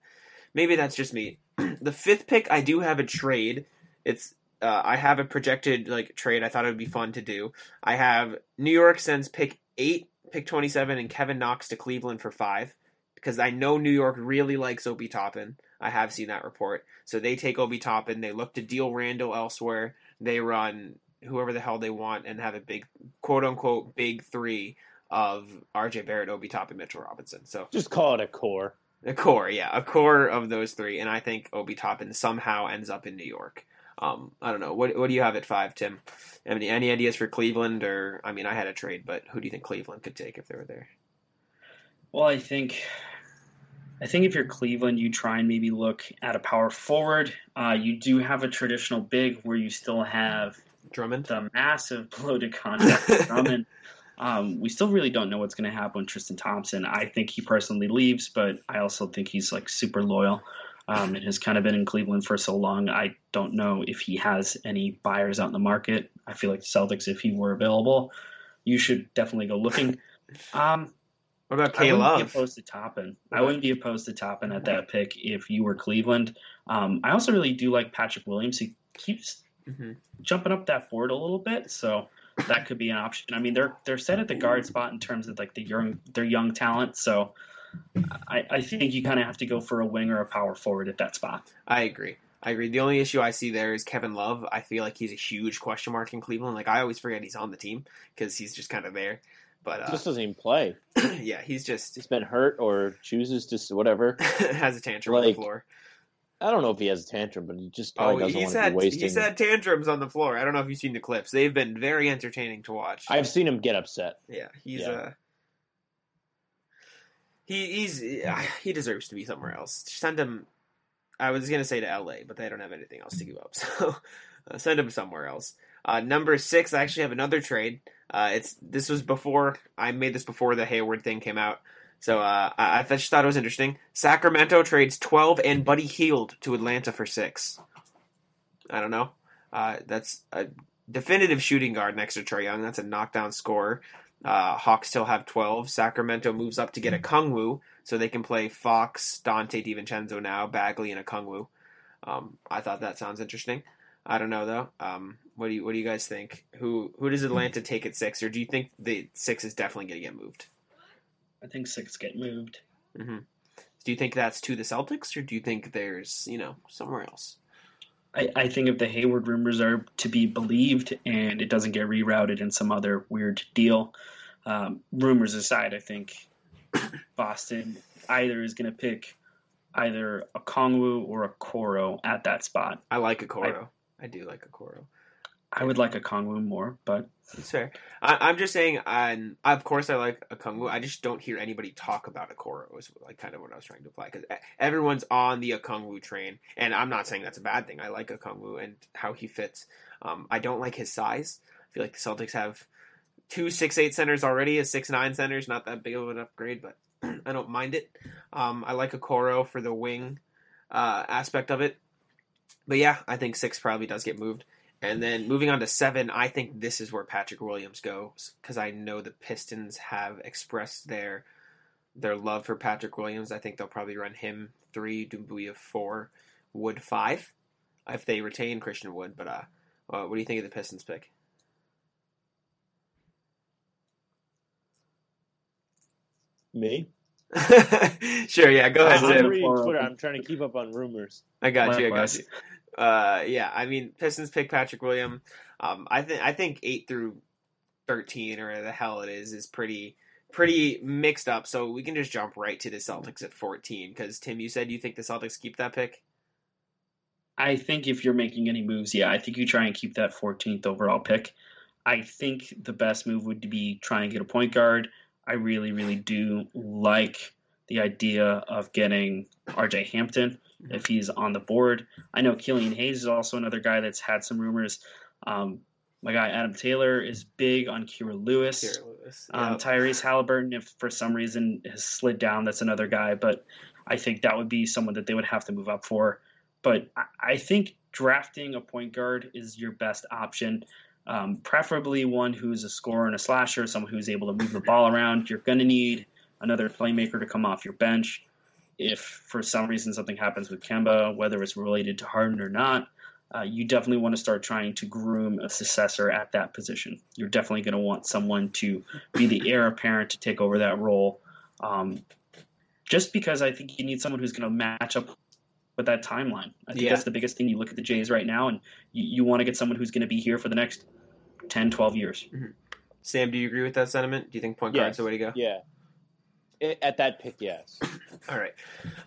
maybe that's just me. [clears throat] the fifth pick, I do have a trade. It's uh, I have a projected like trade. I thought it would be fun to do. I have New York sends pick eight, pick twenty seven, and Kevin Knox to Cleveland for five because I know New York really likes Obi Toppin. I have seen that report. So they take Obi Toppin. They look to deal Randle elsewhere. They run whoever the hell they want and have a big quote unquote big three of RJ Barrett, Obi Toppin, Mitchell Robinson. So Just call it a core. a core, yeah, a core of those three, and I think Obi Toppin somehow ends up in New York. Um, I don't know. What what do you have at five, Tim? Any any ideas for Cleveland? Or I mean, I had a trade, but who do you think Cleveland could take if they were there? Well, I think I think if you're Cleveland, you try and maybe look at a power forward. Uh, you do have a traditional big where you still have Drummond. the massive bloated contract with [laughs] Drummond. Um, we still really don't know what's going to happen with Tristan Thompson. I think he personally leaves, but I also think he's like super loyal um, and has kind of been in Cleveland for so long. I don't know if he has any buyers out in the market. I feel like the Celtics, if he were available, you should definitely go looking. [laughs] Um, What about I K wouldn't be opposed to Toppin. I wouldn't be opposed to Toppin at that pick if you were Cleveland. Um, I also really do like Patrick Williams. He keeps hmm jumping up that board a little bit, so that could be an option. I mean, they're they're set at the guard spot in terms of like the young their young talent. So I, I think you kind of have to go for a wing or a power forward at that spot. I agree. I agree. The only issue I see there is Kevin Love. I feel like he's a huge question mark in Cleveland. Like I always forget he's on the team because he's just kind of there. But uh, just doesn't even play. [clears throat] yeah, he's just He's been hurt or chooses to whatever. [laughs] has a tantrum on the floor. I don't know if he has a tantrum, but he just Oh, probably doesn't he's want to had be wasting. he's had tantrums on the floor. I don't know if you've seen the clips. They've been very entertaining to watch. I've seen him get upset. yeah, he's Yeah. uh he he's he deserves to be somewhere else. Send him. I was gonna say to L.A., but they don't have anything else to give up, [laughs] so uh, send him somewhere else. Uh, number six, I actually have another trade. Uh, it's this was before I made this before the Hayward thing came out, so uh, I, I just thought it was interesting. Sacramento trades twelve and Buddy Hield to Atlanta for six. I don't know. Uh, that's a definitive shooting guard next to Trae Young. That's a knockdown scorer. Uh, Hawks still have 12. Sacramento moves up to get Okongwu, so they can play Fox, Donte DiVincenzo now, Bagley, and Okongwu. Um, I thought that sounds interesting. I don't know though. Um, what do you What do you guys think? Who Who does Atlanta take at six, or do you think the six is definitely going to get moved? I think six get moved. hmm Do you think that's to the Celtics, or do you think there's you know somewhere else? I, I think if the Hayward rumors are to be believed and it doesn't get rerouted in some other weird deal, um, rumors aside, I think [coughs] Boston either is going to pick either Okongwu or Okoro at that spot. I like Okoro. I, do like Okoro. I would like Okongwu more, but fair. I, I'm just saying, um, of course, I like Okongwu. I just don't hear anybody talk about Okoro. Is like kind of what I was trying to apply because everyone's on the Okongwu train, and I'm not saying that's a bad thing. I like a Okongwu and how he fits. Um, I don't like his size. I feel like the Celtics have two six eight centers already. A six nine center is not that big of an upgrade, but [clears throat] I don't mind it. Um, I like Okoro for the wing uh, aspect of it. But yeah, I think six probably does get moved. And then moving on to seven, I think this is where Patrick Williams goes because I know the Pistons have expressed their their love for Patrick Williams. I think they'll probably run him three, Doumbouya four, Wood five, if they retain Christian Wood. But uh, uh, what do you think of the Pistons pick? Me? [laughs] sure, yeah, go ahead, I'm Tim. reading Twitter. I'm trying to keep up on rumors. I got you. I got Likewise. you. Uh, yeah, I mean, Pistons pick Patrick William. Um, I think I think eight through thirteen or the hell it is is pretty pretty mixed up. So we can just jump right to the Celtics at fourteen because Tim, you said you think the Celtics keep that pick. I think if you're making any moves, yeah, I think you try and keep that 14th overall pick. I think the best move would be try and get a point guard. I really, really do like the idea of getting RJ Hampton if he's on the board. I know Killian Hayes is also another guy that's had some rumors. Um, my guy Adam Taylor is big on Kira Lewis. Here, Lewis. Um, Tyrese Halliburton, if for some reason has slid down, that's another guy. But I think that would be someone that they would have to move up for. But I, I think drafting a point guard is your best option. Um, preferably one who's a scorer and a slasher, someone who's able to move the ball around. You're going to need another playmaker to come off your bench. If for some reason something happens with Kemba, whether it's related to Harden or not, uh, you definitely want to start trying to groom a successor at that position. You're definitely going to want someone to be the heir apparent to take over that role. Um, just because I think you need someone who's going to match up with that timeline. I think Yeah. that's the biggest thing. You look at the Jays right now, and you, you want to get someone who's going to be here for the next 10, 12 years. Sam, do you agree with that sentiment? Do you think point Yes. guard's the way to go? Yeah. I- At that pick, yes. [coughs] All right.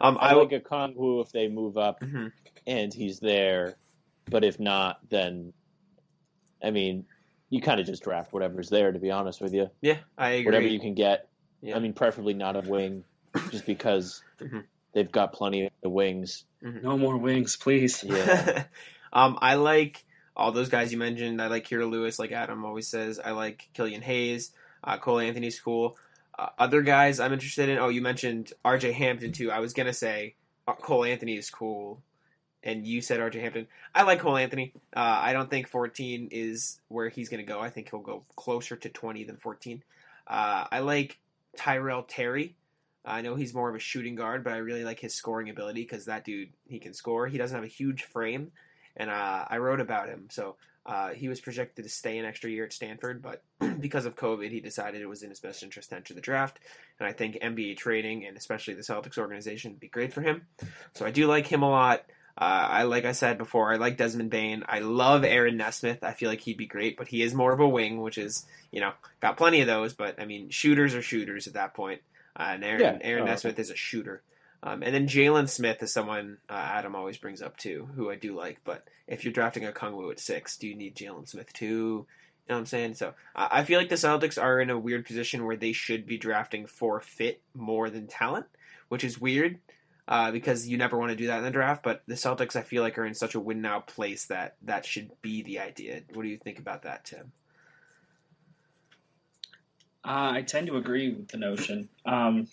Um, I I like Okongwu if they move up Mhm. and he's there, but if not, then I mean, you kind of just draft whatever's there. To be honest with you, Yeah, I agree. whatever you can get. Yeah. I mean, preferably not a wing, just because [coughs] Mhm. they've got plenty of wings. No more wings, please. Yeah. [laughs] um, I like all those guys you mentioned. I like Kira Lewis, like Adam always says. I like Killian Hayes. Uh, Cole Anthony's cool. Uh, other guys I'm interested in. Oh, you mentioned R.J. Hampton too. I was gonna say uh, Cole Anthony is cool, and you said R.J. Hampton. I like Cole Anthony. Uh, I don't think 14 is where he's gonna go. I think he'll go closer to 20 than 14. Uh, I like Tyrell Terry. I know he's more of a shooting guard, but I really like his scoring ability because that dude he can score. He doesn't have a huge frame, and uh, I wrote about him. So uh, he was projected to stay an extra year at Stanford, but [clears throat] because of COVID, he decided it was in his best interest to enter the draft. And I think NBA trading and especially the Celtics organization would be great for him. So I do like him a lot. Uh, I like I said before, I like Desmond Bane. I love Aaron Nesmith. I feel like he'd be great, but he is more of a wing, which is you know got plenty of those. But I mean, shooters are shooters at that point. Uh, and Aaron, Yeah. Aaron Oh, Nesmith is a shooter. Um, and then Jalen Smith is someone uh, Adam always brings up too, who I do like. But if you're drafting Okongwu at six, do you need Jalen Smith too? You know what I'm saying? So I I feel like the Celtics are in a weird position where they should be drafting for fit more than talent, which is weird uh, because you never want to do that in the draft. But the Celtics, I feel like, are in such a win now place that that should be the idea. What do you think about that, Tim? Uh, I tend to agree with the notion. Um,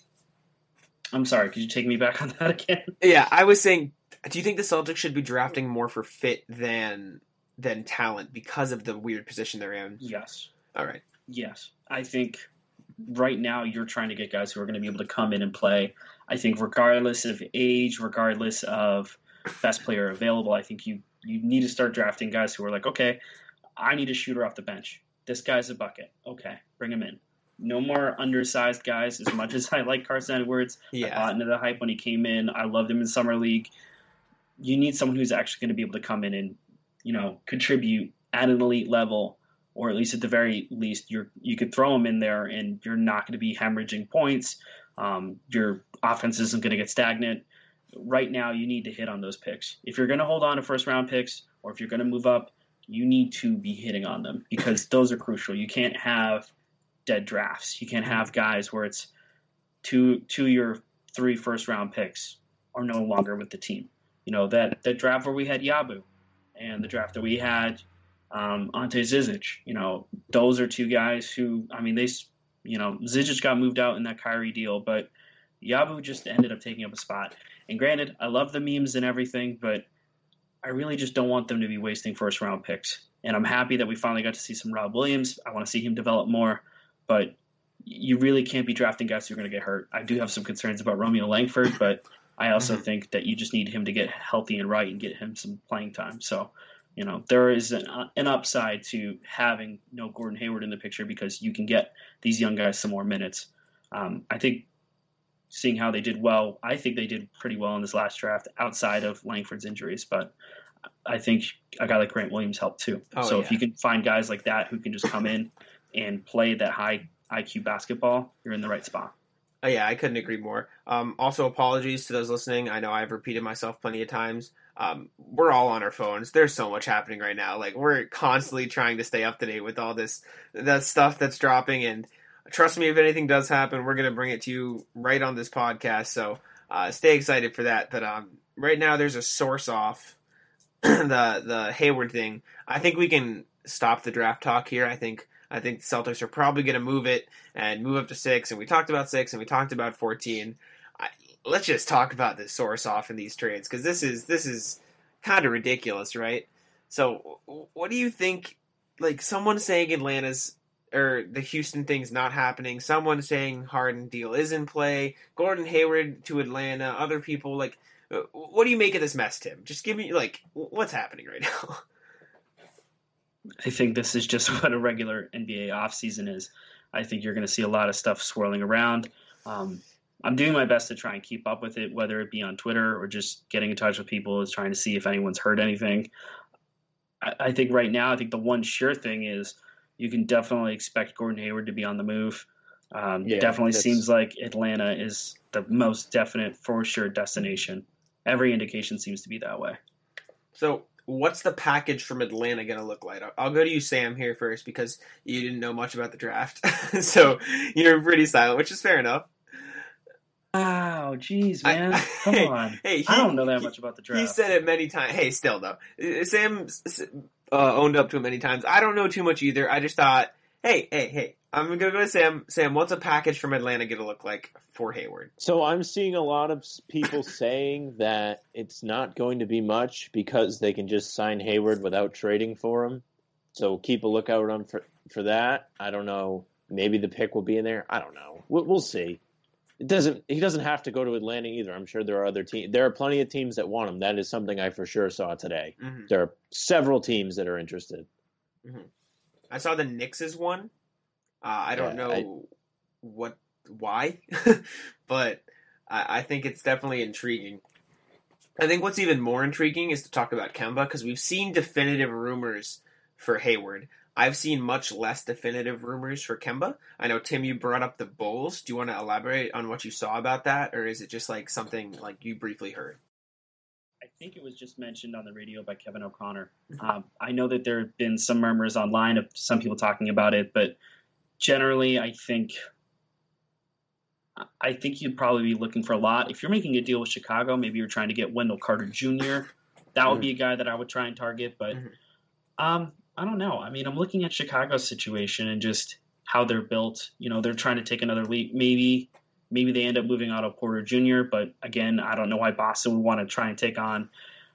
I'm sorry, could you take me back on that [laughs] again? Yeah, I was saying, do you think the Celtics should be drafting more for fit than than talent because of the weird position they're in? Yes. All right. Yes, I think right now you're trying to get guys who are going to be able to come in and play. I think regardless of age, regardless of best player available, I think you you need to start drafting guys who are like, okay, I need a shooter off the bench. This guy's a bucket. Okay, bring him in. No more undersized guys. As much [laughs] as I like Carsen Edwards, I Yeah. bought into the hype when he came in. I loved him in summer league. You need someone who's actually going to be able to come in and, you know, contribute at an elite level, or at least at the very least, you're you could throw him in there and you're not going to be hemorrhaging points. Um, your offense isn't going to get stagnant. Right now, you need to hit on those picks. If you're going to hold on to first round picks, or if you're going to move up, you need to be hitting on them because those are crucial. You can't have dead drafts. You can't have guys where it's two two your three first round picks are no longer with the team. You know that that draft where we had Yabu, and the draft that we had um, Ante Zizic. You know, those are two guys who, I mean, they, you know, Zizic got moved out in that Kyrie deal, but Yabu just ended up taking up a spot. And granted, I love the memes and everything, but I really just don't want them to be wasting first round picks. And I'm happy that we finally got to see some Rob Williams. I want to see him develop more, but you really can't be drafting guys who are going to get hurt. I do have some concerns about Romeo Langford, but I also mm-hmm. think that you just need him to get healthy and right and get him some playing time. So, you know, there is an, uh, an upside to having no Gordon Hayward in the picture because you can get these young guys some more minutes. Um, I think seeing how they did well, I think they did pretty well in this last draft outside of Langford's injuries, but I think a guy like Grant Williams helped too. Oh, so yeah. if you can find guys like that who can just come in and play that high IQ basketball, you're in the right spot. Oh, yeah, I couldn't agree more. Um, also, apologies to those listening. I know I've repeated myself plenty of times. Um, we're all on our phones. There's so much happening right now. Like we're constantly trying to stay up to date with all this that stuff that's dropping. And trust me, if anything does happen, we're gonna bring it to you right on this podcast. So uh, stay excited for that. But um, right now, there's a source off [clears throat] the the Hayward thing. I think we can stop the draft talk here. I think I think the Celtics are probably going to move it and move up to six. And we talked about six and we talked about 14. I, let's just talk about this source off in these trades because this is this is kind of ridiculous, right? So, what do you think? Like someone saying Atlanta's or the Houston thing's not happening. Someone saying Harden deal is in play. Gordon Hayward to Atlanta. Other people like. Uh, what do you make of this mess, Tim? Just give me like what's happening right now. [laughs] I think this is just [laughs] what a regular NBA offseason is. I think you're going to see a lot of stuff swirling around. Um, I'm doing my best to try and keep up with it, whether it be on Twitter or just getting in touch with people, is trying to see if anyone's heard anything. I, I think right now, I think the one sure thing is you can definitely expect Gordon Hayward to be on the move. Um, yeah, definitely seems like Atlanta is the most definite for sure destination. Every indication seems to be that way. So what's the package from Atlanta going to look like? I'll go to you, Sam, here first because you didn't know much about the draft, [laughs] so you're pretty silent, which is fair enough. Wow, jeez, man, I, [laughs] come hey, on. Hey, he, I don't know that much about the draft. He said it many times. Hey, still though, Sam uh, owned up to it many times. I don't know too much either. I just thought, hey, hey, hey, I'm gonna go to Sam. Sam, what's a package from Atlanta going to look like for Hayward? So I'm seeing a lot of people [laughs] saying that it's not going to be much because they can just sign Hayward without trading for him. So keep a lookout on for for that. I don't know. Maybe the pick will be in there. I don't know. We'll, we'll see. It doesn't. He doesn't have to go to Atlanta either. I'm sure there are other teams. There are plenty of teams that want him. That is something I for sure saw today. Mm-hmm. There are several teams that are interested. Mm-hmm. I saw the Knicks one. Uh, I don't yeah, know I... what why, [laughs] but I, I think it's definitely intriguing. I think what's even more intriguing is to talk about Kemba because we've seen definitive rumors for Hayward. I've seen much less definitive rumors for Kemba. I know Tim, you brought up the Bulls. Do you want to elaborate on what you saw about that, or is it just like something like you briefly heard? I think it was just mentioned on the radio by Kevin O'Connor. Um, I know that there have been some murmurs online of some people talking about it, but generally, I think I think you'd probably be looking for a lot. If you're making a deal with Chicago, maybe you're trying to get Wendell Carter Jr. That would be a guy that I would try and target. But mm-hmm. um, I don't know. I mean, I'm looking at Chicago's situation and just how they're built. You know, they're trying to take another leap. Maybe maybe they end up moving out of Porter Jr. But again, I don't know why Boston would want to try and take on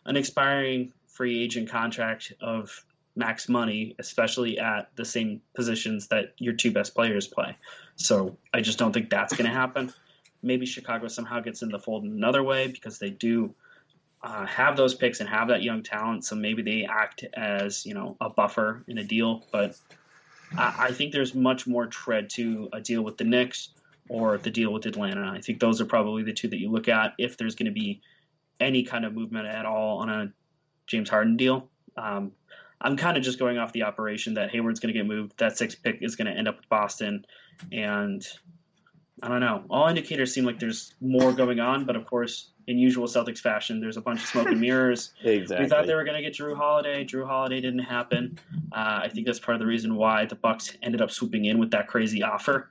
an expiring free agent contract of max money, especially at the same positions that your two best players play. So I just don't think that's going to happen. Maybe Chicago somehow gets in the fold in another way because they do uh, have those picks and have that young talent. So maybe they act as you know a buffer in a deal. But I, I think there's much more tread to a deal with the Knicks or the deal with Atlanta. I think those are probably the two that you look at if there's going to be any kind of movement at all on a James Harden deal. Um, I'm kind of just going off the operation that Hayward's going to get moved. That sixth pick is going to end up with Boston, and I don't know. All indicators seem like there's more going on, but of course, in usual Celtics fashion, there's a bunch of smoke and [laughs] mirrors. exactly. We thought they were going to get Jrue Holiday. Jrue Holiday didn't happen. Uh, I think that's part of the reason why the Bucks ended up swooping in with that crazy offer.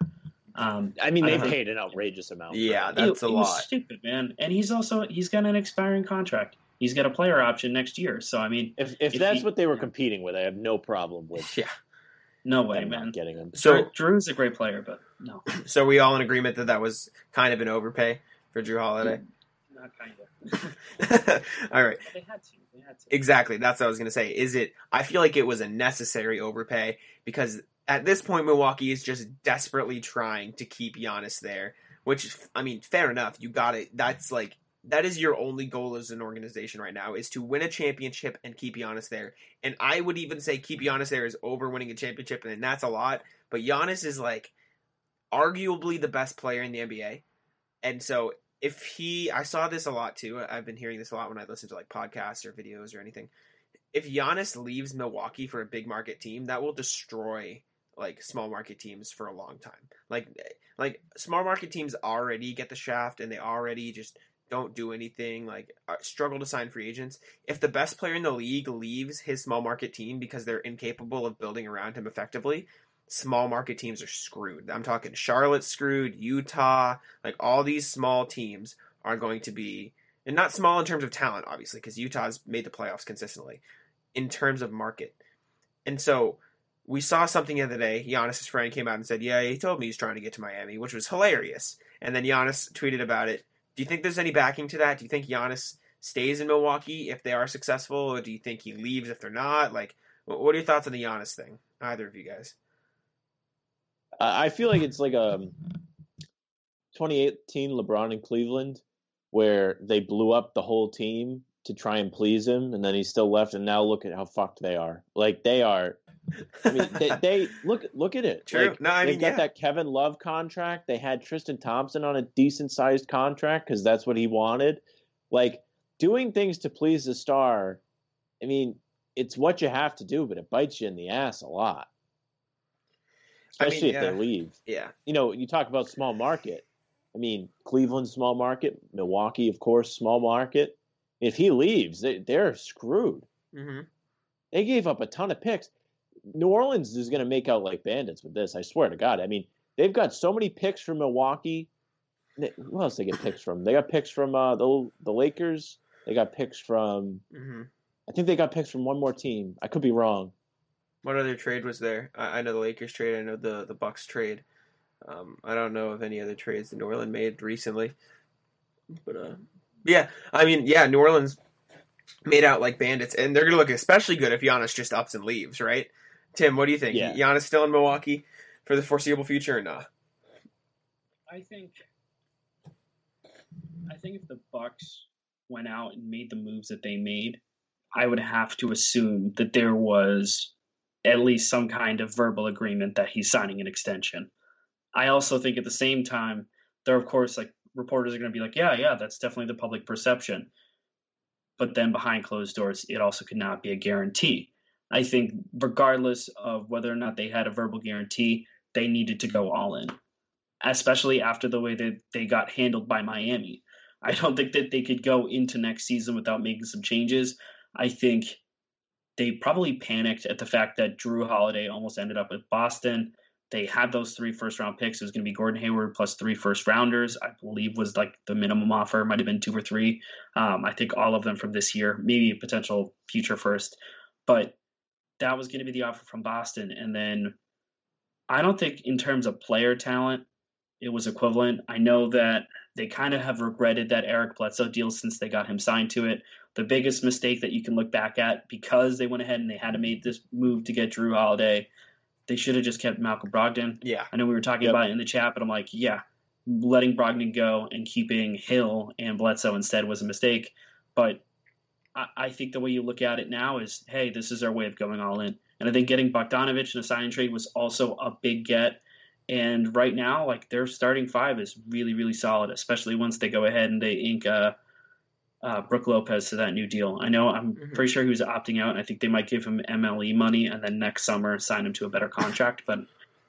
Um, I mean, they I paid an outrageous amount. Yeah, that's it, a it lot. Was stupid, man. And he's also he's got an expiring contract. he's got a player option next year. So I mean, If if, If that's he- what they were competing with, I have no problem with [laughs] Yeah. no way, man. getting him. So Jrue, Jrue's a great player, but no, [clears throat] so we all in agreement that that was kind of an overpay for Jrue Holiday. [laughs] not kind of. [laughs] all right. they had to. They had to. Exactly. That's what I was going to say. Is it? I feel like it was a necessary overpay because at this point, Milwaukee is just desperately trying to keep Giannis there. Which, I mean, fair enough. You got it. That's like that is your only goal as an organization right now is to win a championship and keep Giannis there. And I would even say keep Giannis there is over winning a championship, and that's a lot. But Giannis is like arguably the best player in the NBA, and so if he, I saw this a lot too. I've been hearing this a lot when I listen to like podcasts or videos or anything. If Giannis leaves Milwaukee for a big market team, that will destroy like small market teams for a long time. Like like small market teams already get the shaft and they already just don't do anything like uh, struggle to sign free agents. If the best player in the league leaves his small market team because they're incapable of building around him effectively, small market teams are screwed. I'm talking Charlotte screwed, Utah, like all these small teams are going to be and not small in terms of talent obviously because Utah's made the playoffs consistently in terms of market. And so we saw something the other day. Giannis's friend came out and said, "Yeah, he told me he's trying to get to Miami," which was hilarious. And then Giannis tweeted about it. Do you think there's any backing to that? Do you think Giannis stays in Milwaukee if they are successful, or do you think he leaves if they're not? Like, what are your thoughts on the Giannis thing? Either of you guys? I feel like it's like um, a 2018 LeBron in Cleveland, where they blew up the whole team to try and please him, and then he's still left. And now look at how fucked they are. Like they are. I mean, they, they look look at it. True. Like, No, I mean, got yeah. that Kevin Love contract. They had Tristan Thompson on a decent sized contract because that's what he wanted. Like doing things to please the star. I mean, it's what you have to do, but it bites you in the ass a lot. I mean, Especially if yeah. they leave Yeah, you know, you talk about small market. I mean, Cleveland small market, Milwaukee, of course, small market. If he leaves, they, they're screwed. hmm They gave up a ton of picks. New Orleans is going to make out like bandits with this. I swear to God. I mean, they've got so many picks from Milwaukee. Who else they get picks from? They got picks from uh, the the Lakers. They got picks from. hmm I think they got picks from one more team. I could be wrong. What other trade was there? I, I know the Lakers trade. I know the the Bucks trade. Um, I don't know of any other trades that New Orleans made recently. But uh, yeah, I mean, yeah, New Orleans made out like bandits, and they're gonna look especially good if Giannis just ups and leaves, right? Tim, what do you think? Yeah. Giannis still in Milwaukee for the foreseeable future or not? I think I think if the Bucks went out and made the moves that they made, I would have to assume that there was at least some kind of verbal agreement that he's signing an extension. I also think at the same time, there are of course like reporters are going to be like, yeah, yeah, that's definitely the public perception. But then behind closed doors, it also could not be a guarantee. I think regardless of whether or not they had a verbal guarantee, they needed to go all in especially after the way that they got handled by Miami. I don't think that they could go into next season without making some changes. I think they probably panicked at the fact that Jrue Holiday almost ended up with Boston. They had those three first round picks. It was going to be Gordon Hayward plus three first rounders, I believe was like the minimum offer, might have been two or three. Um, I think all of them from this year, maybe a potential future first. But that was going to be the offer from Boston. And then I don't think, in terms of player talent, it was equivalent. I know that they kind of have regretted that Eric Bledsoe deal since they got him signed to it. The biggest mistake that you can look back at because they went ahead and they had to make this move to get Jrue Holiday, they should have just kept Malcolm Brogdon. Yeah, I know we were talking Yep. about it in the chat, but I'm like, yeah, letting Brogdon go and keeping Hill and Bledsoe instead was a mistake. But I, I think the way you look at it now is, hey, this is our way of going all in. And I think getting Bogdanovich in a sign trade was also a big get. And right now, like their starting five is really, really solid, especially once they go ahead and they ink uh, uh, Brook Lopez to that new deal. I know I'm Mhm. pretty sure he was opting out, and I think they might give him MLE money and then next summer sign him to a better contract. But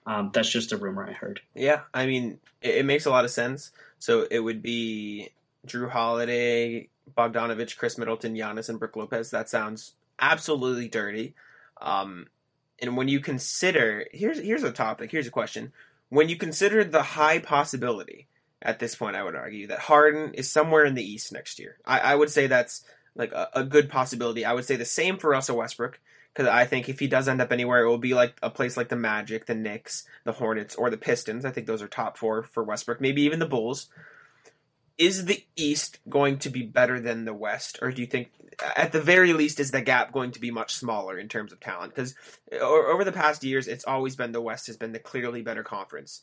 um, that's just a rumor I heard. yeah. I mean, it, it makes a lot of sense. So it would be Jrue Holiday, Bogdanovich, Khris Middleton, Giannis, and Brook Lopez. That sounds absolutely dirty. Um, and when you consider here's here's a topic, here's a question. When you consider the high possibility at this point, I would argue that Harden is somewhere in the East next year. I, I would say that's like a, a good possibility. I would say the same for Russell Westbrook because I think if he does end up anywhere, it will be like a place like the Magic, the Knicks, the Hornets, or the Pistons. I think those are top four for Westbrook. Maybe even the Bulls. Is the East going to be better than the West, or do you think, at the very least, is the gap going to be much smaller in terms of talent? Because over the past years, it's always been the West has been the clearly better conference.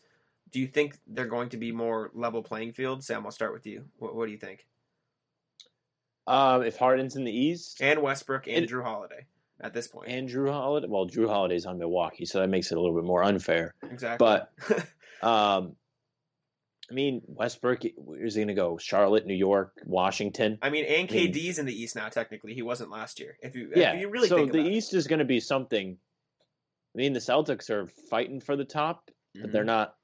Do you think they're going to be more level playing field? Sam, I'll start with you. What, what do you think? Um, if Harden's in the East and Westbrook and It- Jrue Holiday at this point, and Jrue Holiday, well, Jrue Holiday's on Milwaukee, so that makes it a little bit more unfair. exactly. But [laughs] um, I mean, Westbrook, where's he going to go? Charlotte, New York, Washington. I mean, and I mean- KD's in the East now. Technically, he wasn't last year. If you, Yeah, if you really so think the East is going to be something. I mean, the Celtics are fighting for the top, it. but they're mm-hmm. not.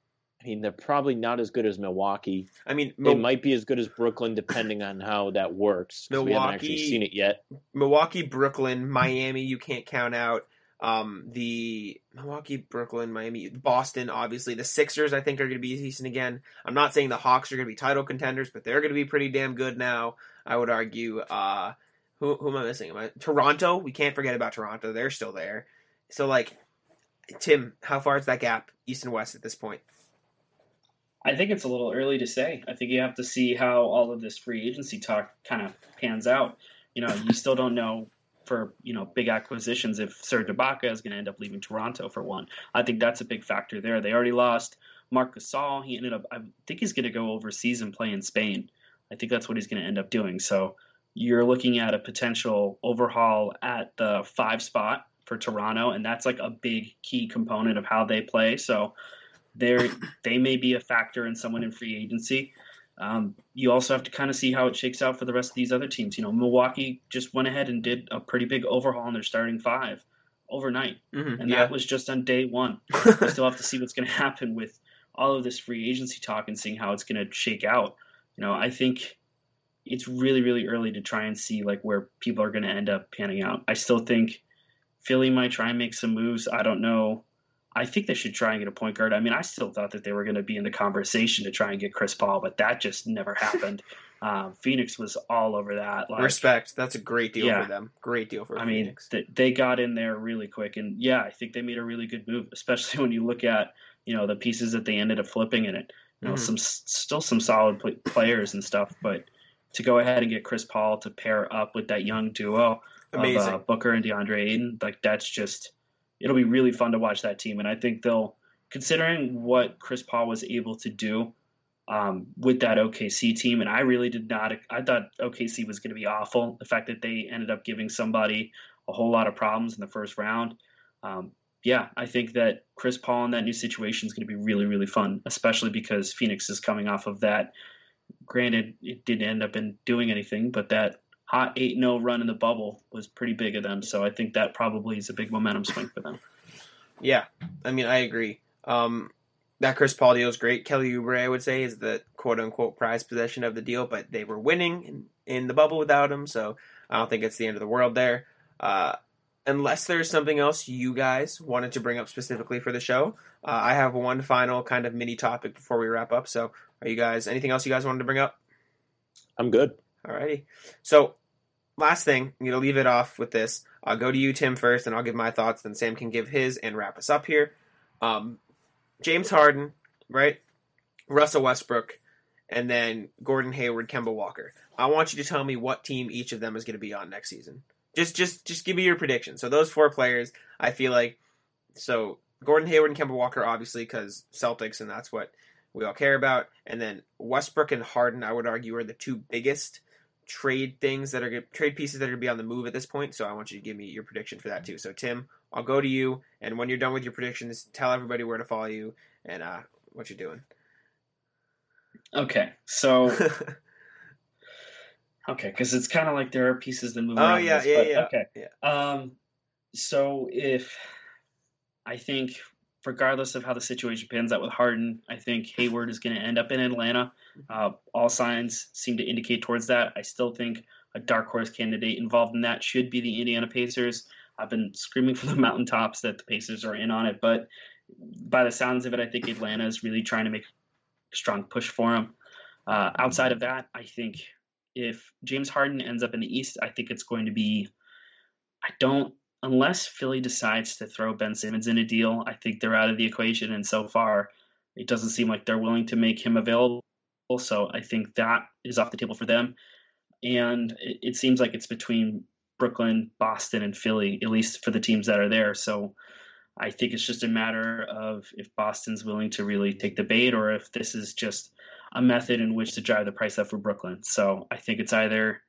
I mean, they're probably not as good as Milwaukee. I mean, They Mil- might be as good as Brooklyn, depending on how that works. 'cause We haven't actually seen it yet. Milwaukee, Brooklyn, Miami. You can't count out um, the Milwaukee, Brooklyn, Miami, Boston. Obviously, the Sixers. I think are going to be decent again. I'm not saying the Hawks are going to be title contenders, but they're going to be pretty damn good now. I would argue. Uh, who, who am I missing? Am I Toronto? We can't forget about Toronto. They're still there. So, like, Tim, how far is that gap, East and West, at this point? I think it's a little early to say. I think you have to see how all of this free agency talk kind of pans out. You know, you still don't know for you know big acquisitions if Serge Ibaka is going to end up leaving Toronto for one. I think that's a big factor there. They already lost Marc Gasol. He ended up. I think he's going to go overseas and play in Spain. I think that's what he's going to end up doing. So you're looking at a potential overhaul at the five spot for Toronto, and that's like a big key component of how they play. So they they may be a factor in someone in free agency. Um, you also have to kind of see how it shakes out for the rest of these other teams. You know, Milwaukee just went ahead and did a pretty big overhaul in their starting five overnight, Mm-hmm. and that was just on day one. [laughs] We still have to see what's going to happen with all of this free agency talk and seeing how it's going to shake out. You know, I think it's really, really early to try and see like where people are going to end up panning out. I still think Philly might try and make some moves. I don't know. I think they should try and get a point guard. I mean, I still thought that they were going to be in the conversation to try and get Chris Paul, but that just never [laughs] happened. Um, Phoenix was all over that. Like, Respect. That's a great deal Yeah. for them. Great deal for I mean, Phoenix. th- they got in there really quick, and yeah, I think they made a really good move, especially [laughs] when you look at you know the pieces that they ended up flipping in it. You know, Mhm. some still some solid pl- players and stuff, but to go ahead and get Chris Paul to pair up with that young duo Amazing. of uh, Booker and Deandre Ayton, like that's just it'll be really fun to watch that team, and I think they'll considering what Chris Paul was able to do um, with that OKC team, and I really did not. I thought OKC was going to be awful. The fact that they ended up giving somebody a whole lot of problems in the first round. Um, yeah, I think that Chris Paul in that new situation is going to be really, really fun, especially because Phoenix is coming off of that. Granted, it didn't end up in doing anything, but that hot 8 0 run in the bubble was pretty big of them. So I think that probably is a big momentum swing for them. Yeah, I mean, I agree. Um, that Chris Paul deal is great. Kelly Oubre, I would say, is the quote unquote prize possession of the deal, but they were winning in, in the bubble without him, so I don't think it's the end of the world there. Uh, unless there's something else you guys wanted to bring up specifically for the show, uh, I have one final kind of mini topic before we wrap up. So, are you guys anything else you guys wanted to bring up? I'm good. Alrighty. So, last thing, I'm gonna leave it off with this. I'll go to you, Tim, first, and I'll give my thoughts. Then Sam can give his and wrap us up here. Um, James Harden, right? Russell Westbrook, and then Gordon Hayward, Kemba Walker. I want you to tell me what team each of them is going to be on next season. Just, just, just give me your prediction. So those four players, I feel like, so Gordon Hayward and Kemba Walker, obviously, because Celtics, and that's what we all care about. And then Westbrook and Harden, I would argue, are the two biggest trade things that are trade pieces that are going to be on the move at this point. So I want you to give me your prediction for that too. So Tim, I'll go to you, and when you're done with your predictions, tell everybody where to follow you and uh, what you're doing. Okay, so [laughs] okay, because it's kind of like there are pieces that move Oh, yeah, this, yeah, but yeah, Okay, yeah. Um, so if I think, regardless of how the situation pans out with Harden, I think Hayward is going to end up in Atlanta. Uh, all signs seem to indicate towards that. I still think a dark horse candidate involved in that should be the Indiana Pacers. I've been screaming from the [laughs] mountaintops that the Pacers are in on it, but by the sounds of it, I think Atlanta is really trying to make a strong push for him. Uh, outside of that, I think if James Harden ends up in the East, I think it's going to be. I don't unless Philly decides to throw Ben Simmons in a deal. I think they're out of the equation, and so far, it doesn't seem like they're willing to make him available. So I think that is off the table for them, and it, it seems like it's between Brooklyn, Boston, and Philly, at least for the teams that are there. So I think it's just a matter of if Boston's willing to really take the bait or if this is just a method in which to drive the price up for Brooklyn. So I think it's either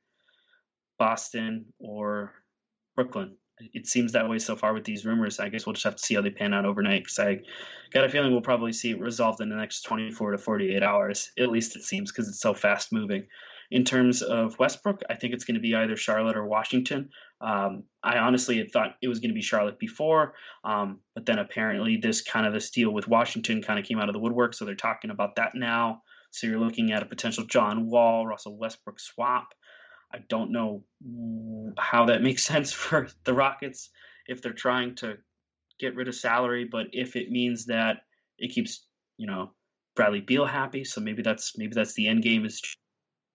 Boston or Brooklyn. It seems that way so far with these rumors. I guess we'll just have to see how they pan out overnight because I got a feeling we'll probably see it resolved in the next 24 to 48 hours. At least it seems because it's so fast moving. In terms of Westbrook, I think it's going to be either Charlotte or Washington. Um, I honestly had thought it was going to be Charlotte before, um, but then apparently this kind of this deal with Washington kind of came out of the woodwork, so they're talking about that now. So you're looking at a potential John Wall, Russell Westbrook swap. I don't know how that makes [laughs] sense for the Rockets if they're trying to get rid of salary, but if it means that it keeps, you know, Bradley Beal happy, so maybe that's maybe that's the end game is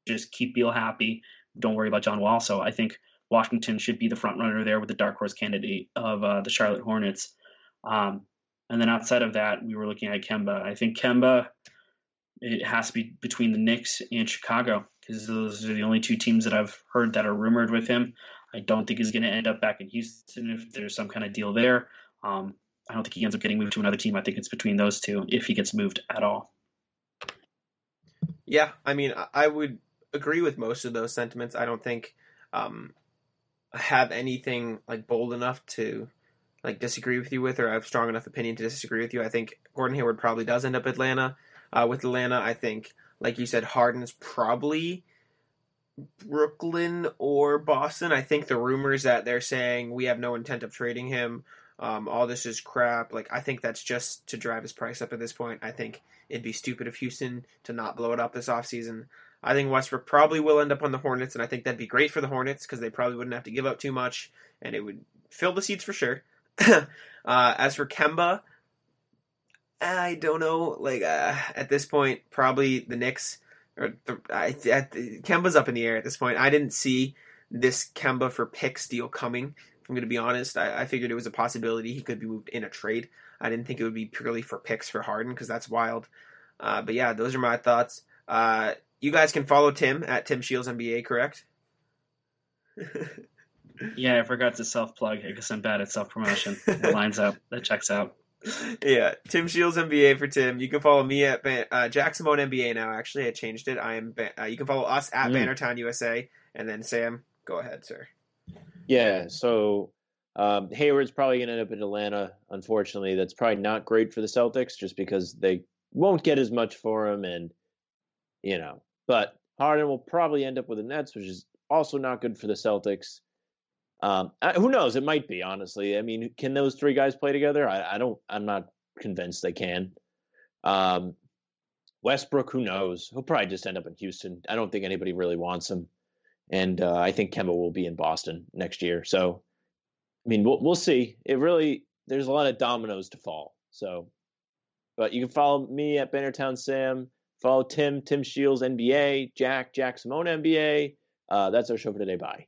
just keep Beal happy. Don't worry about John Wall. So I think Washington should be the front runner there with the dark horse candidate of uh, the Charlotte Hornets. Um, and then outside of that, we were looking at Kemba. I think Kemba, it has to be between the Knicks and Chicago because those are the only two teams that I've heard that are rumored with him. I don't think he's going to end up back in Houston if there's some kind of deal there. Um, I don't think he ends up getting moved to another team. I think it's between those two if he gets moved at all. Yeah, I mean, I would agree with most of those sentiments. I don't think um, I have anything like bold enough to like disagree with you with, or I have strong enough opinion to disagree with you. I think Gordon Hayward probably does end up Atlanta. Uh, with Atlanta, I think, like you said, Harden's probably Brooklyn or Boston. I think the rumors that they're saying we have no intent of trading him um, all this is crap. Like I think that's just to drive his price up at this point. I think it'd be stupid of Houston to not blow it up this offseason. I think Westbrook probably will end up on the Hornets, and I think that'd be great for the Hornets because they probably wouldn't have to give up too much, and it would fill the seats for sure. [laughs] uh, as for Kemba, I don't know. Like uh, at this point, probably the Knicks or the, I, Kemba's up in the air at this point. I didn't see this Kemba for picks deal coming. I'm going to be honest. I, I, figured it was a possibility he could be moved in a trade. I didn't think it would be purely for picks for Harden because that's wild. Uh, but yeah, those are my thoughts. Uh, you guys can follow Tim at Tim Shields NBA, correct? [laughs] yeah, I forgot to self plug. Guess I'm bad at self promotion. That lines up. That checks out. Yeah, Tim Shields NBA for Tim. You can follow me at uh, Jack Simone NBA now. Actually, I changed it. I am. Uh, you can follow us at mm. Bannertown USA, and then Sam, go ahead, sir. Yeah, so um, Hayward's probably going to end up in Atlanta. Unfortunately, that's probably not great for the Celtics, just because they won't get as much for him, and you know. But Harden will probably end up with the Nets, which is also not good for the Celtics. Um, I, who knows? It might be honestly. I mean, can those three guys play together? I, I don't. I'm not convinced they can. Um, Westbrook, who knows? He'll probably just end up in Houston. I don't think anybody really wants him and uh, I think Kemba will be in Boston next year. So, I mean, we'll we'll see. It really there's a lot of dominoes to fall. So, but you can follow me at Bannertown Sam. Follow Tim Tim Shields NBA, Jack Jack Simone NBA. Uh, that's our show for today. Bye.